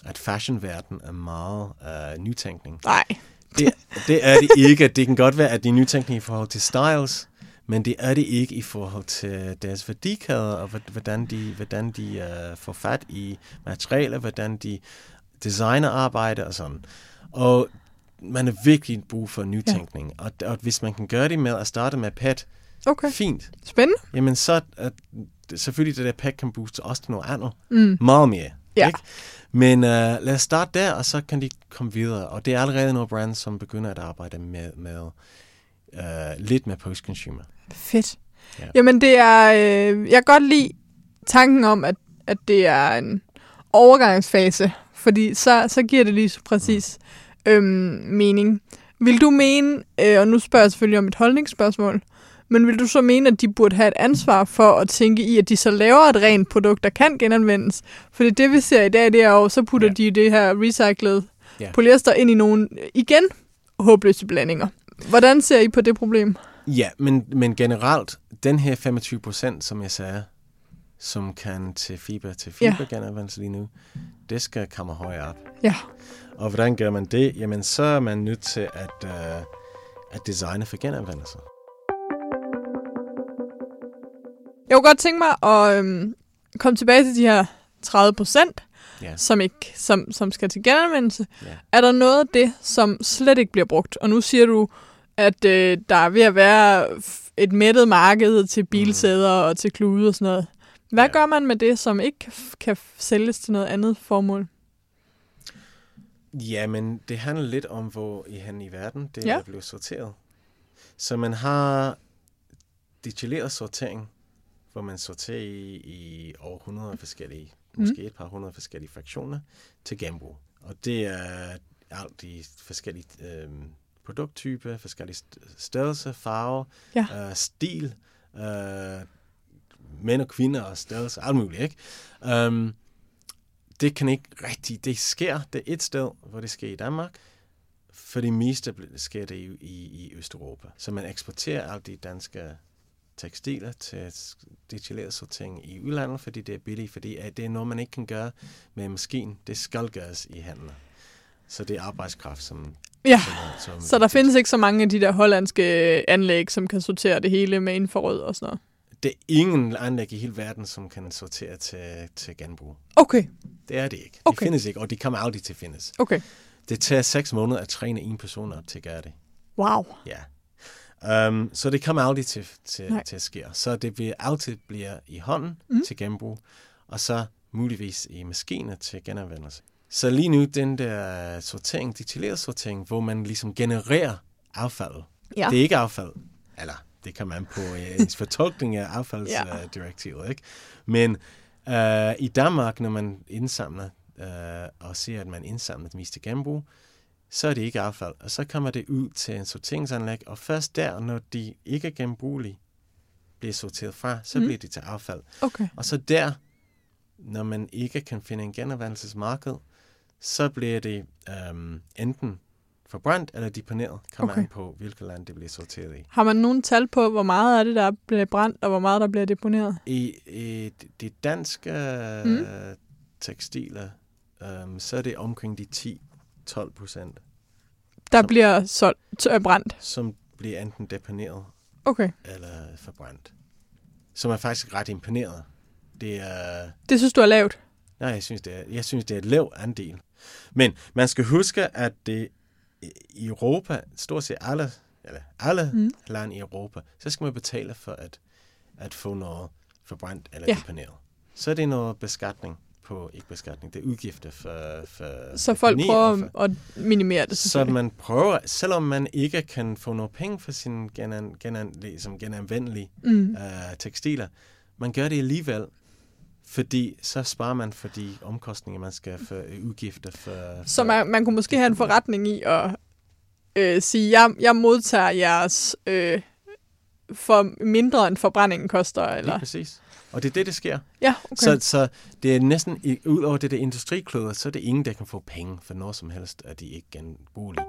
at fashionverden er meget uh, nytænkning, Nej. det, det er det ikke. Det kan godt være, at det er nytænkning i forhold til styles, men det er det ikke i forhold til deres værdikæder, og hvor- hvordan de, hvordan de uh, får fat i materialer, hvordan de designer arbejde og sådan. Og man er virkelig brug for nytænkning. Ja. Og, og hvis man kan gøre det med at starte med PET, Okay. fint. Spændende. Jamen så, at, selvfølgelig det der PET kan booste også til noget andet. Mm. Meget mere. Ja. Ikke? Men uh, lad os starte der, og så kan de komme videre. Og det er allerede nogle brands, som begynder at arbejde med, med uh, lidt med post-consumer. Fedt. Ja. Jamen, det er... Øh, jeg kan godt lide tanken om, at, at det er en overgangsfase, fordi så, så giver det lige så præcis øhm, mening. Vil du mene, øh, og nu spørger jeg selvfølgelig om et holdningsspørgsmål, men vil du så mene, at de burde have et ansvar for at tænke i, at de så laver et rent produkt, der kan genanvendes? Fordi det, vi ser i dag, det er jo, så putter Ja. de det her recyclede Ja. polyester ind i nogle, igen, håbløse blandinger. Hvordan ser I på det problem? Ja, men, men generelt, den her 25 procent, som jeg sagde, som kan til fiber til Ja. fiber genanvendelse lige nu, det skal komme højere op. Ja. Og hvordan gør man det? Jamen, så er man nødt til at, uh, at designe for genanvendelse. Jeg kunne godt tænke mig at øhm, komme tilbage til de her 30 procent, Ja. som, ikke, som, som skal til genanvendelse. Ja. Er der noget af det, som slet ikke bliver brugt? Og nu siger du, at øh, der er ved at være et mættet marked til bilsæder og til klude og sådan noget. Hvad Ja. gør man med det, som ikke kan sælges til noget andet formål? Ja, men det handler lidt om, hvor i hen i verden det Ja. er blevet sorteret. Så man har detaljeret sortering, hvor man sorterer i, i over 100 forskellige, Mm. måske et par hundrede forskellige fraktioner til genbrug. Og det er alt i forskellige øh, produkttyper, forskellige st- størrelse, farve, Ja. øh, stil, øh, mænd og kvinder og størrelse, alt muligt, ikke? Um, det kan ikke rigtig, det sker, det er et sted, hvor det sker i Danmark, for det meste sker det i, i, i Østeuropa. Så man eksporterer alle de danske tekstiler til detaljeret sortering i udlandet, fordi det er billigt, fordi at det er noget, man ikke kan gøre med en maskine. Det skal gøres i hænderne. Så det er arbejdskraft, som... Ja, som, er- som så der findes ikke så mange af de der hollandske anlæg, som kan sortere det hele med infrarød og sådan noget. Det er ingen anlæg i hele verden, som kan sortere til, til genbrug. Okay, Det er det ikke. Okay. findes ikke, og de kommer aldrig til at findes. okay. Det tager seks måneder at træne en person op til at gøre det. Wow. Ja. Um, så det kommer aldrig til, til, Nej. til at ske. Så det bliver altid bliver i hånden Mm. til genbrug, og så muligvis i maskiner til genanvendelse. Så lige nu, den der sortering, detaljeret sortering, hvor man ligesom genererer affald. Ja. Det er ikke affald. Eller, det kan man på øh, ens fortolkning af affaldsdirektivet, ikke? Men øh, i Danmark, når man indsamler øh, og ser, at man indsamler det meste genbrug, så er det ikke affald. Og så kommer det ud til en sorteringsanlæg, og først der, når de ikke er genbrugelige, bliver sorteret fra, så Mm. bliver det til affald. Okay. Og så der, når man ikke kan finde en genanvendelsesmarked, så bliver det øhm, enten forbrændt eller deponeret, kommer Okay. an på, hvilket land det bliver sorteret i. Har man nogen tal på, hvor meget af det, der bliver brændt, og hvor meget, der bliver deponeret? I, i de danske Mm. mm. tekstiler, øhm, så er det omkring de 10-12 procent, Der Som- bliver solgt, øh, brændt. som bliver enten deponeret Okay. eller forbrændt. Som er faktisk ret imponeret. Det er... Det synes du er lavt? Nej, jeg synes, det er, jeg synes, det er et lav andel. Men man skal huske, at det i Europa, stort set alle, eller alle Mm. lande i Europa, så skal man betale for at, at få noget forbrændt eller Ja. deponeret. Så er det noget beskatning på, ikke beskatning, det er udgifter for, for Så folk prøver for, at minimere det, så man prøver, selvom man ikke kan få noget penge for sine genan, genan, ligesom genanvendelige Mm. øh, tekstiler. Man gør det alligevel, fordi så sparer man for de omkostninger, man skal for øh, udgifter for... Så man, man kunne måske have en forretning i at øh, sige, jeg, jeg modtager jeres øh, for mindre end forbrændingen koster, Lige eller? præcis. Og det er det, der sker. Ja, okay. Så, så det er næsten, ud over det der industrikloder, så er det ingen, der kan få penge for noget som helst, at de ikke genbrugelige.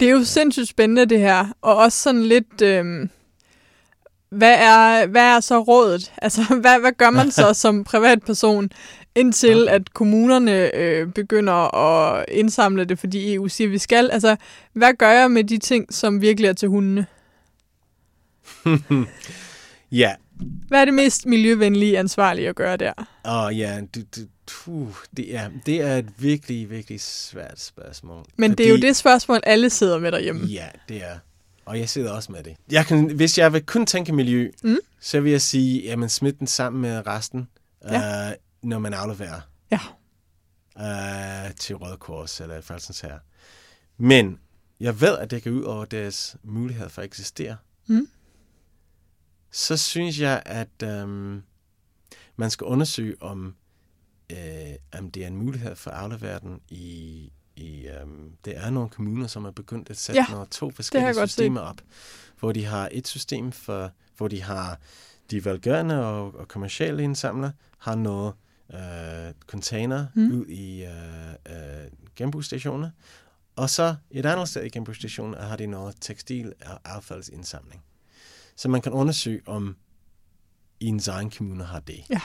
Det er jo sindssygt spændende, det her. Og også sådan lidt... Øh, hvad, er, hvad er så rådet? Altså, hvad, hvad gør man så som privatperson, indtil at kommunerne øh, begynder at indsamle det, fordi EU siger, vi skal? Altså, hvad gør jeg med de ting, som virkelig er til hundene? Ja, Hvad er det mest miljøvenlige ansvarlige at gøre der? og ja, det, det, puh, det, er, det er et virkelig, virkelig svært spørgsmål. Men det er jo det spørgsmål, alle sidder med derhjemme. Ja, det er. Og jeg sidder også med det. Jeg kan, hvis jeg vil kun tænke miljø, Mm. så vil jeg sige, jamen smid den sammen med resten, Ja. øh, når man afleverer Ja. øh, til Røde Kors eller Falsens her. Men jeg ved, at det kan ud over deres mulighed for at eksistere. Mm. Så synes jeg, at øhm, man skal undersøge, om, øh, om det er en mulighed for den i... i øhm, der er nogle kommuner, som har begyndt at sætte Ja, nogle to forskellige set. systemer op, hvor de har et system for, hvor de har de velgørende og, og kommercielle indsamler, har noget øh, container Mm. mm. ud i øh, øh, genbrugsstationer, og så et andet sted i genbrugsstationen har de noget tekstil- og affaldsindsamling. Så man kan undersøge, om ens egen kommune har det. Ja.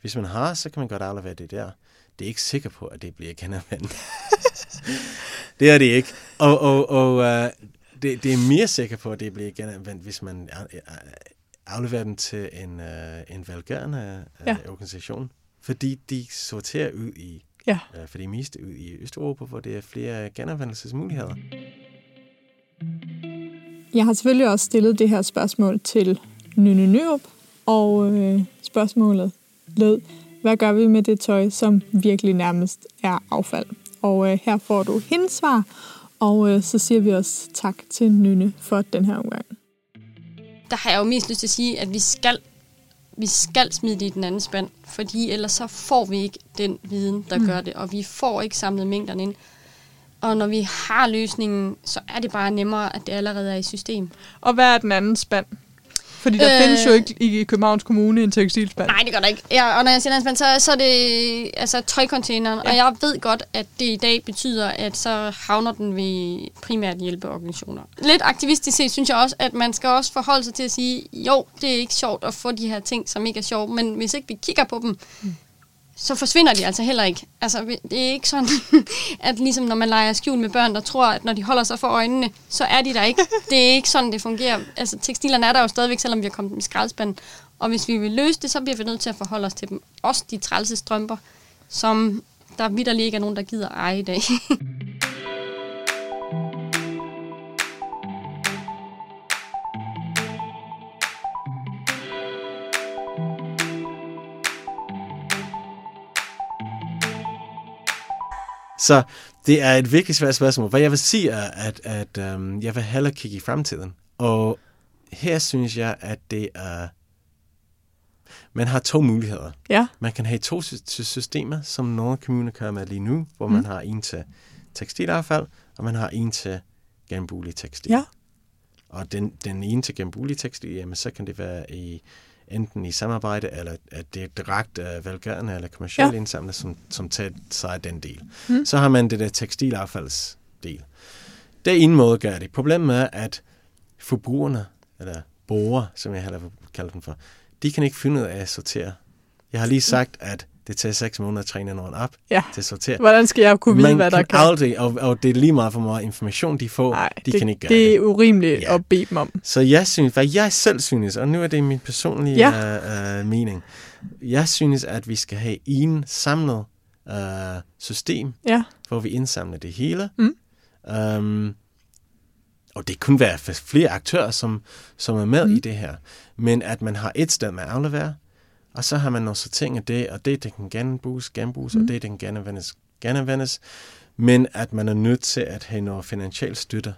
Hvis man har, så kan man godt aflevere det der. Det er ikke sikker på, at det bliver genanvendt. det er det ikke. Og, og, og uh, det, det er mere sikker på, at det bliver genanvendt, hvis man øh, øh, afleverer den til en, uh, en velgørende uh, Ja. organisation. Fordi de sorterer ud i, Ja. uh, for det meste ud i Østeuropa, hvor det er flere genanvendelsesmuligheder. Jeg har selvfølgelig også stillet det her spørgsmål til Nynne Nørup, og øh, spørgsmålet lød, hvad gør vi med det tøj, som virkelig nærmest er affald? Og øh, her får du hendes svar, og øh, så siger vi også tak til Nynne for den her omgang. der har jeg jo mest lyst til at sige, at vi skal, vi skal smide det i den anden spand, fordi ellers så får vi ikke den viden, der mm. gør det, og vi får ikke samlet mængderne ind. Og når vi har løsningen, så er det bare nemmere, at det allerede er i system. Og hvad er den anden spand? Fordi der øh... Øh. findes jo ikke i Københavns Kommune en tekstilspand. Nej, det gør der ikke. Ja, og når jeg siger landspand, så, så er det altså tøjcontaineren. Ja. Og jeg ved godt, at det i dag betyder, at så havner den ved primært hjælpeorganisationer. Lidt aktivistisk set synes jeg også, at man skal også forholde sig til at sige, jo, det er ikke sjovt at få de her ting, som ikke er sjovt, men hvis ikke vi kigger på dem, så forsvinder de altså heller ikke. Altså, det er ikke sådan, at ligesom når man leger skjul med børn, der tror, at når de holder sig for øjnene, så er de der ikke. Det er ikke sådan, det fungerer. Altså, tekstilerne er der jo stadigvæk, selvom vi har kommet dem i skraldespanden. Og hvis vi vil løse det, så bliver vi nødt til at forholde os til dem. Også de trælse strømper, som der vidderlig ikke er nogen, der gider eje i dag. Så det er et virkelig svært spørgsmål. Hvad jeg vil sige er, at, at um, jeg vil hellere kigge i fremtiden. Og her synes jeg, at det er... Man har to muligheder. Ja. Man kan have to sy- sy- systemer, som nogle kommuner kører med lige nu, hvor mm. man har en til tekstilaffald, og man har en til genbrugelig tekstil. Ja. Og den, den ene til genbrugelig tekstil, jamen så kan det være i enten i samarbejde, eller at det er direkte uh, velgørende eller kommersielt Ja. indsamlet, som, som tager sig af den del. Mm. Så har man det der tekstilaffaldsdel. Det er en måde at gøre det. Problemet er, at forbrugerne, eller borgere, som jeg heller vil kalde dem for, de kan ikke finde ud af at sortere. Jeg har lige sagt, at det tager seks måneder at træne nogen op Ja. til at sortere. Hvordan skal jeg kunne vide, Man hvad der kan kan? aldrig, og, og det er lige meget for meget information, de får, Nej, de det, kan ikke gøre det det. er urimeligt Ja. at bede dem om. Så jeg synes, hvad jeg selv synes, og nu er det min personlige Ja. uh, uh, mening, jeg synes, at vi skal have en samlet uh, system, Ja. hvor vi indsamler det hele. Mm. Um, og det kunne være flere aktører, som, som er med mm. i det her. Men at man har et sted med at aflevere, og så har man nogle sortering af det, og det, det kan genbruges, genbruges, mm. og det, det kan genanvendes, genanvendes. Men at man er nødt til at have noget finansiel støtte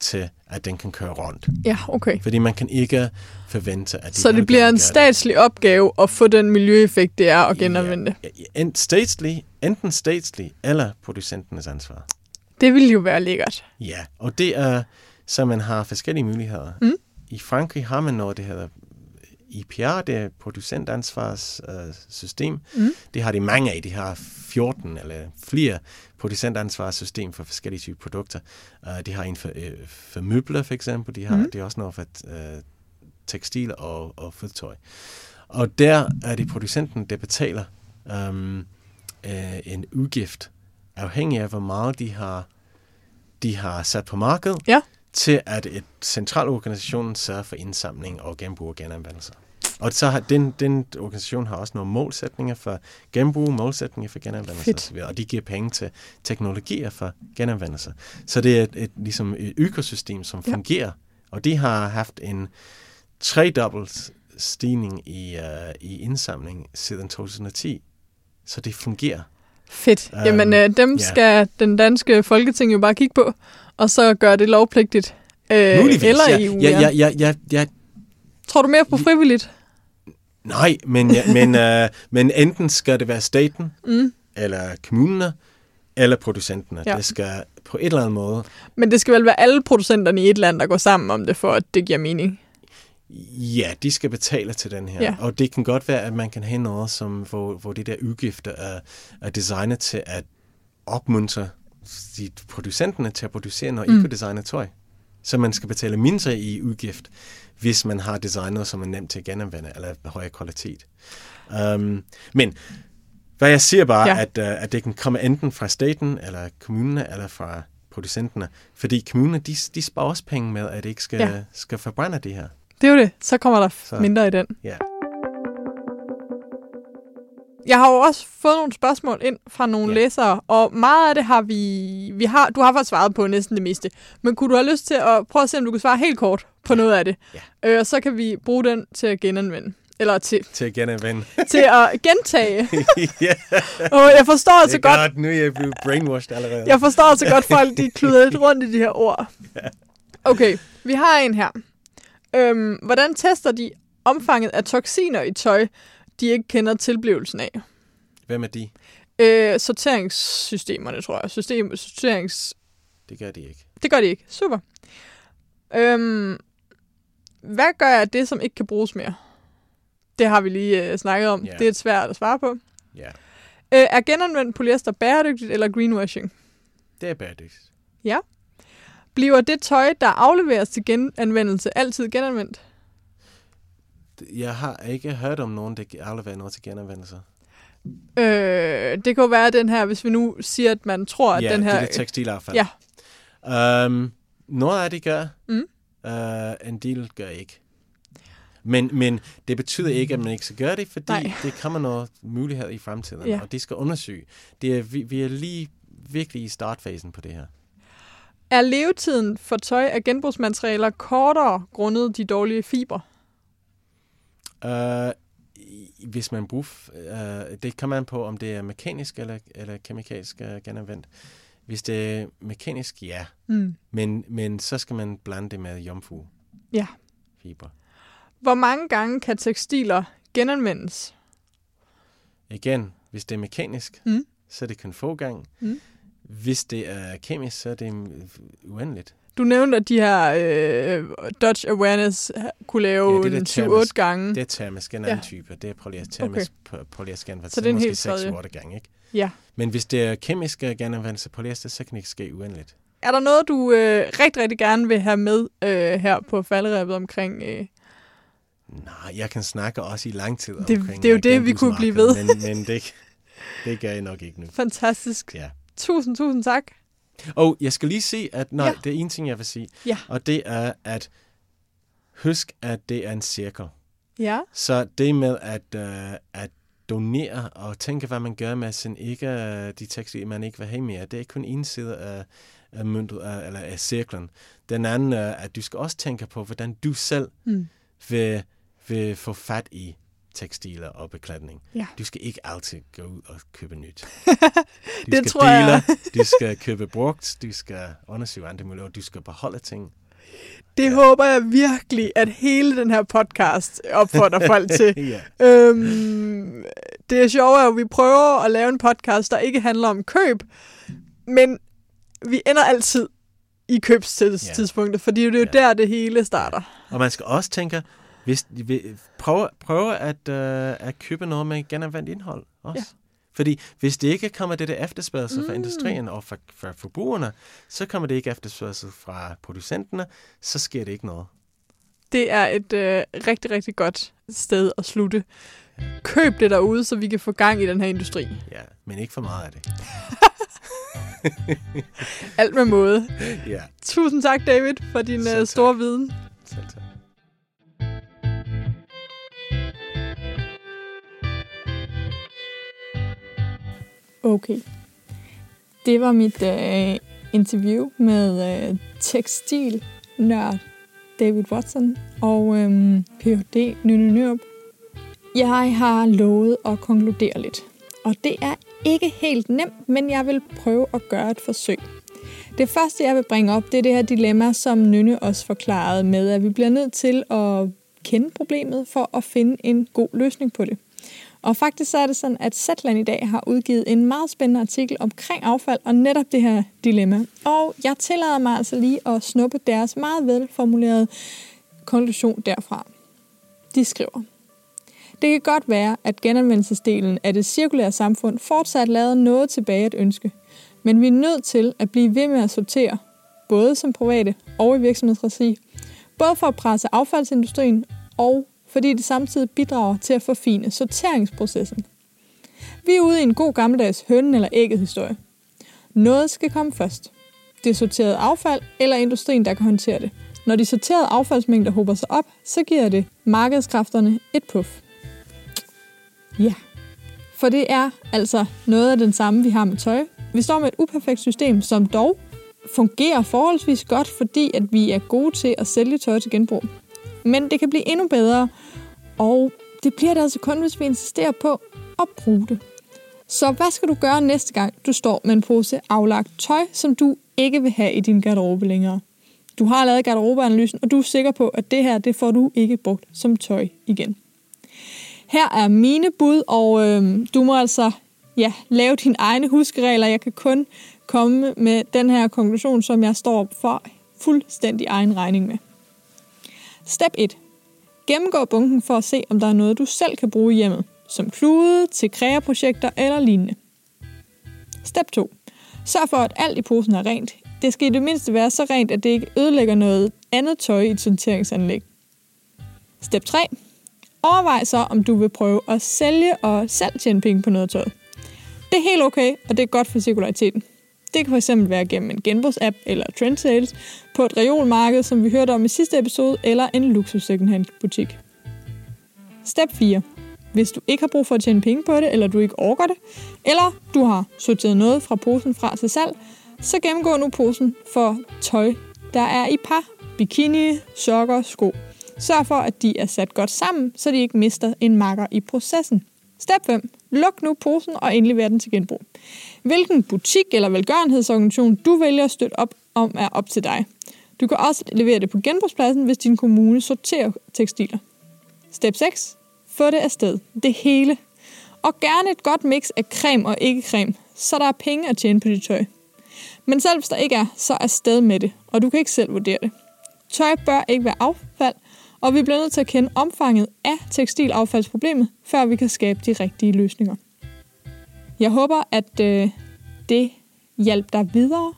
til, at den kan køre rundt. Ja, okay. Fordi man kan ikke forvente, at de Så det bliver en statslig opgave at få den miljøeffekt, det er at genanvende. Ja, en statslig, enten statslig eller producenternes ansvar. Det ville jo være lækkert. Ja, og det er, så man har forskellige muligheder. Mm. I Frankrig har man noget, det hedder IPR, det er producentansvarssystem. System. Mm. Det har de mange af. De har 14 eller flere producentansvarssystem for forskellige typer produkter. Uh, de har en for, uh, for møbler, for eksempel. De har, Mm. de har også noget for uh, tekstil og, og fodtøj. Og der er det producenten, der betaler um, uh, en udgift, afhængig af, hvor meget de har, de har sat på markedet, Ja. Til at et central organisation sørger for indsamling og genbrug og genanvendelse. Og så har den, den organisation har også nogle målsætninger for genbrug, målsætninger for genanvendelse osv., og de giver penge til teknologier for genanvendelse. Så det er et, et, ligesom et økosystem, som Ja. fungerer, og de har haft en tredobbelt stigning i, uh, i indsamling siden 2010. Så det fungerer. Fedt. Øhm, Jamen, øh, dem ja. skal den danske folketing jo bare kigge på, og så gøre det lovpligtigt. Øh, Muligvis. eller ja, EU. ja, ja, ja, ja, ja, Tror du mere på frivilligt? Nej, men, ja, men, øh, men enten skal det være staten, Mm. eller kommunerne, eller producenterne. Ja. Det skal på et eller andet måde. Men det skal vel være alle producenterne i et land, der går sammen om det, for at det giver mening. Ja, de skal betale til den her. Ja. Og det kan godt være, at man kan have noget, som, hvor, hvor de der udgifter er, er designet til at opmuntre de producenterne til at producere noget Mm. eco-designet tøj. Så man skal betale mindre i udgift, hvis man har designet, som er nemt til at genanvende, eller højere kvalitet. Um, men hvad jeg siger bare, Ja. at, uh, at det kan komme enten fra staten, eller kommunerne, eller fra producenterne. Fordi kommunerne, de, de sparer også penge med, at det ikke skal, ja. skal forbrænde det her. Det er jo det. Så kommer der Så- mindre i den. Ja. Jeg har jo også fået nogle spørgsmål ind fra nogle Ja. læsere, og meget af det har vi... vi har, du har faktisk svaret på næsten det meste. Men kunne du have lyst til at prøve at se, om du kan svare helt kort på noget af det? Ja. Øh, og så kan vi bruge den til at genanvende. Eller til, Til at genanvende. til at gentage. ja, Og jeg forstår det altså er godt, godt. Nu er jeg blevet brainwashed allerede. jeg forstår altså godt, folk de kluder lidt rundt i de her ord. Okay, vi har en her. Øhm, hvordan tester de omfanget af toksiner i tøj, de ikke kender tilblivelsen af? Hvem er de? Øh, sorteringssystemerne, tror jeg. System, sorterings... Det gør de ikke. Det gør de ikke. Super. Øhm, hvad gør jeg af det, som ikke kan bruges mere? Det har vi lige øh, snakket om. Ja. Det er svært at svare på. Ja, Øh, er genanvendt polyester bæredygtigt eller greenwashing? det er bæredygtigt. Bliver det tøj, der afleveres til genanvendelse, altid genanvendt? Jeg har ikke hørt om nogen, der afleverer noget til genanvendelse. Øh, det kan jo være den her, hvis vi nu siger, at man tror, at ja, den her... det er tekstilaffald. Ja. Um, noget af det gør. Mm. Uh, en del gør ikke. Men, men det betyder ikke, at man ikke skal gøre det, fordi. Nej. det kommer noget mulighed i fremtiden, Ja. og det skal undersøge. Det er, vi, vi er lige virkelig i startfasen på det her. Er levetiden for tøj af genbrugsmaterialer kortere grundet de dårlige fiber? Uh, i- hvis man bruger, øh, det kommer an på, om det er mekanisk eller, eller kemikalsk øh, genanvendt. Hvis det er mekanisk, ja. Mm. Men, men så skal man blande det med jomfru Ja. fiber. Hvor mange gange kan tekstiler genanvendes? Igen, hvis det er mekanisk, Mm. så er det kun få gange. Mm. Hvis det er kemisk, så er det uendeligt. Du nævnte, at de her øh, Dutch Awareness kunne lave Ja, det er ja, det 7-8 termisk. gange. Det er termisk, en Ja. anden type. Det er polyester, termisk okay. polyester Mm. Så det er en måske helt tredje. 6-8 gange, ikke? Ja. Men hvis det er kemisk genanvendelse polyester, så kan det ikke ske uendeligt. Er der noget, du øh, rigtig, rigtig gerne vil have med øh, her på falderæbet omkring... Øh, Nej, jeg kan snakke også i lang tid Det- omkring det er jo øh, det, vi kunne blive ved. Men, men det, det gør jeg nok ikke nu. fantastisk. Ja. Tusind, tusind tak. Og jeg skal lige sige, at nej, Ja. det er en ting, jeg vil sige. Ja. Og det er, at husk, at det er en cirkel. Ja. Så det med at, uh, at donere og tænke, hvad man gør med sin ikke, uh, de tekstiler, man ikke vil have mere, det er kun en side af, af, møntet, uh, eller af cirklen. Den anden er, at du skal også tænke på, hvordan du selv Mm. vil, vil få fat i tekstiler og beklædning. Ja. Du skal ikke altid gå ud og købe nyt. Du Det skal tror jeg. dele, du skal købe brugt, du skal undersøge andre muligheder, du skal beholde ting. Det ja. håber jeg virkelig, at hele den her podcast opfordrer folk til. Ja. Øhm, det er sjovt, at vi prøver at lave en podcast, der ikke handler om køb, men vi ender altid i købstidspunktet, fordi det er jo Ja. der, det hele starter. Og man skal også tænke, hvis, vi- prøve, prøve at, uh, at købe noget med genanvendt indhold også. Ja. Fordi hvis det ikke kommer det der efterspørgsel fra Mm. industrien og fra, fra forbrugerne, så kommer det ikke efterspørgsel fra producenterne, så sker det ikke noget. Det er et øh, rigtig, rigtig godt sted at slutte. Køb det derude, så vi kan få gang i den her industri. Ja, men ikke for meget af det. Alt med måde. Ja, Tusind tak, David, for din Selv øh, tak. store viden. selv tak. Okay. Det var mit øh, interview med øh, tekstilnørd David Watson og øh, Ph.D. Nynne Nørup. Jeg har lovet at konkludere lidt. Og det er ikke helt nemt, men jeg vil prøve at gøre et forsøg. Det første, jeg vil bringe op, det er det her dilemma, som Nynne også forklarede med, at vi bliver nødt til at kende problemet for at finde en god løsning på det. Og faktisk så er det sådan, at Zetland i dag har udgivet en meget spændende artikel omkring affald og netop det her dilemma. Og jeg tillader mig altså lige at snuppe deres meget velformulerede konklusion derfra. De skriver, det kan godt være, at genanvendelsesdelen af det cirkulære samfund fortsat lader noget tilbage at ønske, men vi er nødt til at blive ved med at sortere, både som private og i virksomhedsregi, både for at presse affaldsindustrien og fordi det samtidig bidrager til at forfine sorteringsprocessen. Vi er ude i en god gammeldags hønnen eller ægget historie. Noget skal komme først. Det sorterede affald eller industrien, der kan håndtere det. Når de sorterede affaldsmængder hober sig op, så giver det markedskræfterne et puff. Ja, for det er altså noget af den samme, vi har med tøj. Vi står med et uperfekt system, som dog fungerer forholdsvis godt, fordi at vi er gode til at sælge tøj til genbrug. Men det kan blive endnu bedre, og det bliver det altså kun, hvis vi insisterer på at bruge det. Så hvad skal du gøre næste gang, du står med en pose aflagt tøj, som du ikke vil have i din garderobe længere? Du har lavet garderobeanalysen, og du er sikker på, at det her, det får du ikke brugt som tøj igen. Her er mine bud, og øh, du må altså ja, lave dine egne huskeregler. Jeg kan kun komme med den her konklusion, som jeg står for fuldstændig egen regning med. Step 1. Gennemgå bunken for at se, om der er noget, du selv kan bruge hjemme, hjemmet, som klude, til kreaprojekter eller lignende. Step 2. Sørg for, at alt i posen er rent. Det skal i det mindste være så rent, at det ikke ødelægger noget andet tøj i et sorteringsanlæg. Step 3. Overvej så, om du vil prøve at sælge og selv tjene penge på noget tøj. Det er helt okay, og det er godt for cirkulariteten. Det kan fx være gennem en genbrugsapp eller trendsales på et reolmarked, som vi hørte om i sidste episode, eller en luksus secondhand butik. Step 4. Hvis du ikke har brug for at tjene penge på det, eller du ikke orker det, eller du har sorteret noget fra posen fra til salg, så gennemgå nu posen for tøj, der er i par, bikini, sokker, sko. Sørg for, at de er sat godt sammen, så de ikke mister en makker i processen. Step 5. Luk nu posen og indlever den til genbrug. Hvilken butik eller velgørenhedsorganisation du vælger at støtte op om, er op til dig. Du kan også levere det på genbrugspladsen, hvis din kommune sorterer tekstiler. Step 6. Få det afsted. Det hele. Og gerne et godt mix af creme og ikke creme, så der er penge at tjene på dit tøj. Men selv hvis der ikke er, så er sted med det, og du kan ikke selv vurdere det. Tøj bør ikke være affald, og vi bliver nødt til at kende omfanget af tekstilaffaldsproblemet, før vi kan skabe de rigtige løsninger. Jeg håber, at øh, det hjalp dig videre.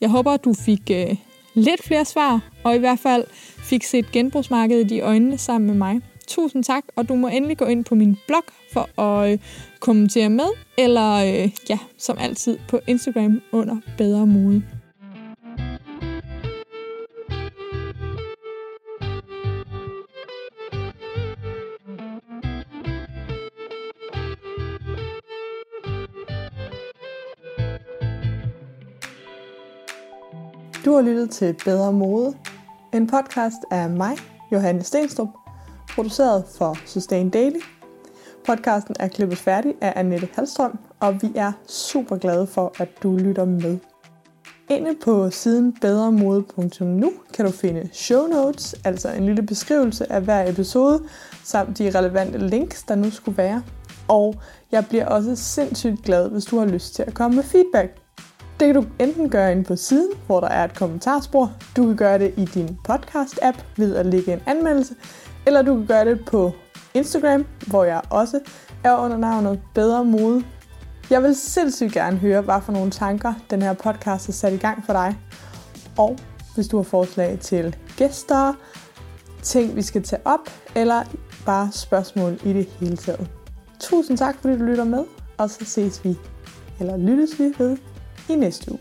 Jeg håber, at du fik øh, lidt flere svar, og i hvert fald fik set genbrugsmarkedet i øjnene sammen med mig. Tusind tak, og du må endelig gå ind på min blog for at øh, kommentere med, eller øh, ja, som altid på Instagram under Bedre Mode. Du har lyttet til Bedre Mode, en podcast af mig, Johanne Stenstrup, produceret for Sustain Daily. Podcasten er klippet færdig af Annette Halstrøm, og vi er super glade for, at du lytter med. Inde på siden bedremode.nu kan du finde show notes, altså en lille beskrivelse af hver episode, samt de relevante links, der nu skulle være. Og jeg bliver også sindssygt glad, hvis du har lyst til at komme med feedback. Det kan du enten gøre inde på siden, hvor der er et kommentarspor. Du kan gøre det i din podcast-app ved at lægge en anmeldelse. Eller du kan gøre det på Instagram, hvor jeg også er under navnet Bedre Mode. Jeg vil sindssygt gerne høre, hvad for nogle tanker den her podcast har sat i gang for dig. Og hvis du har forslag til gæster, ting vi skal tage op, eller bare spørgsmål i det hele taget. Tusind tak, fordi du lytter med, og så ses vi, eller lyttes vi ved i næste uge.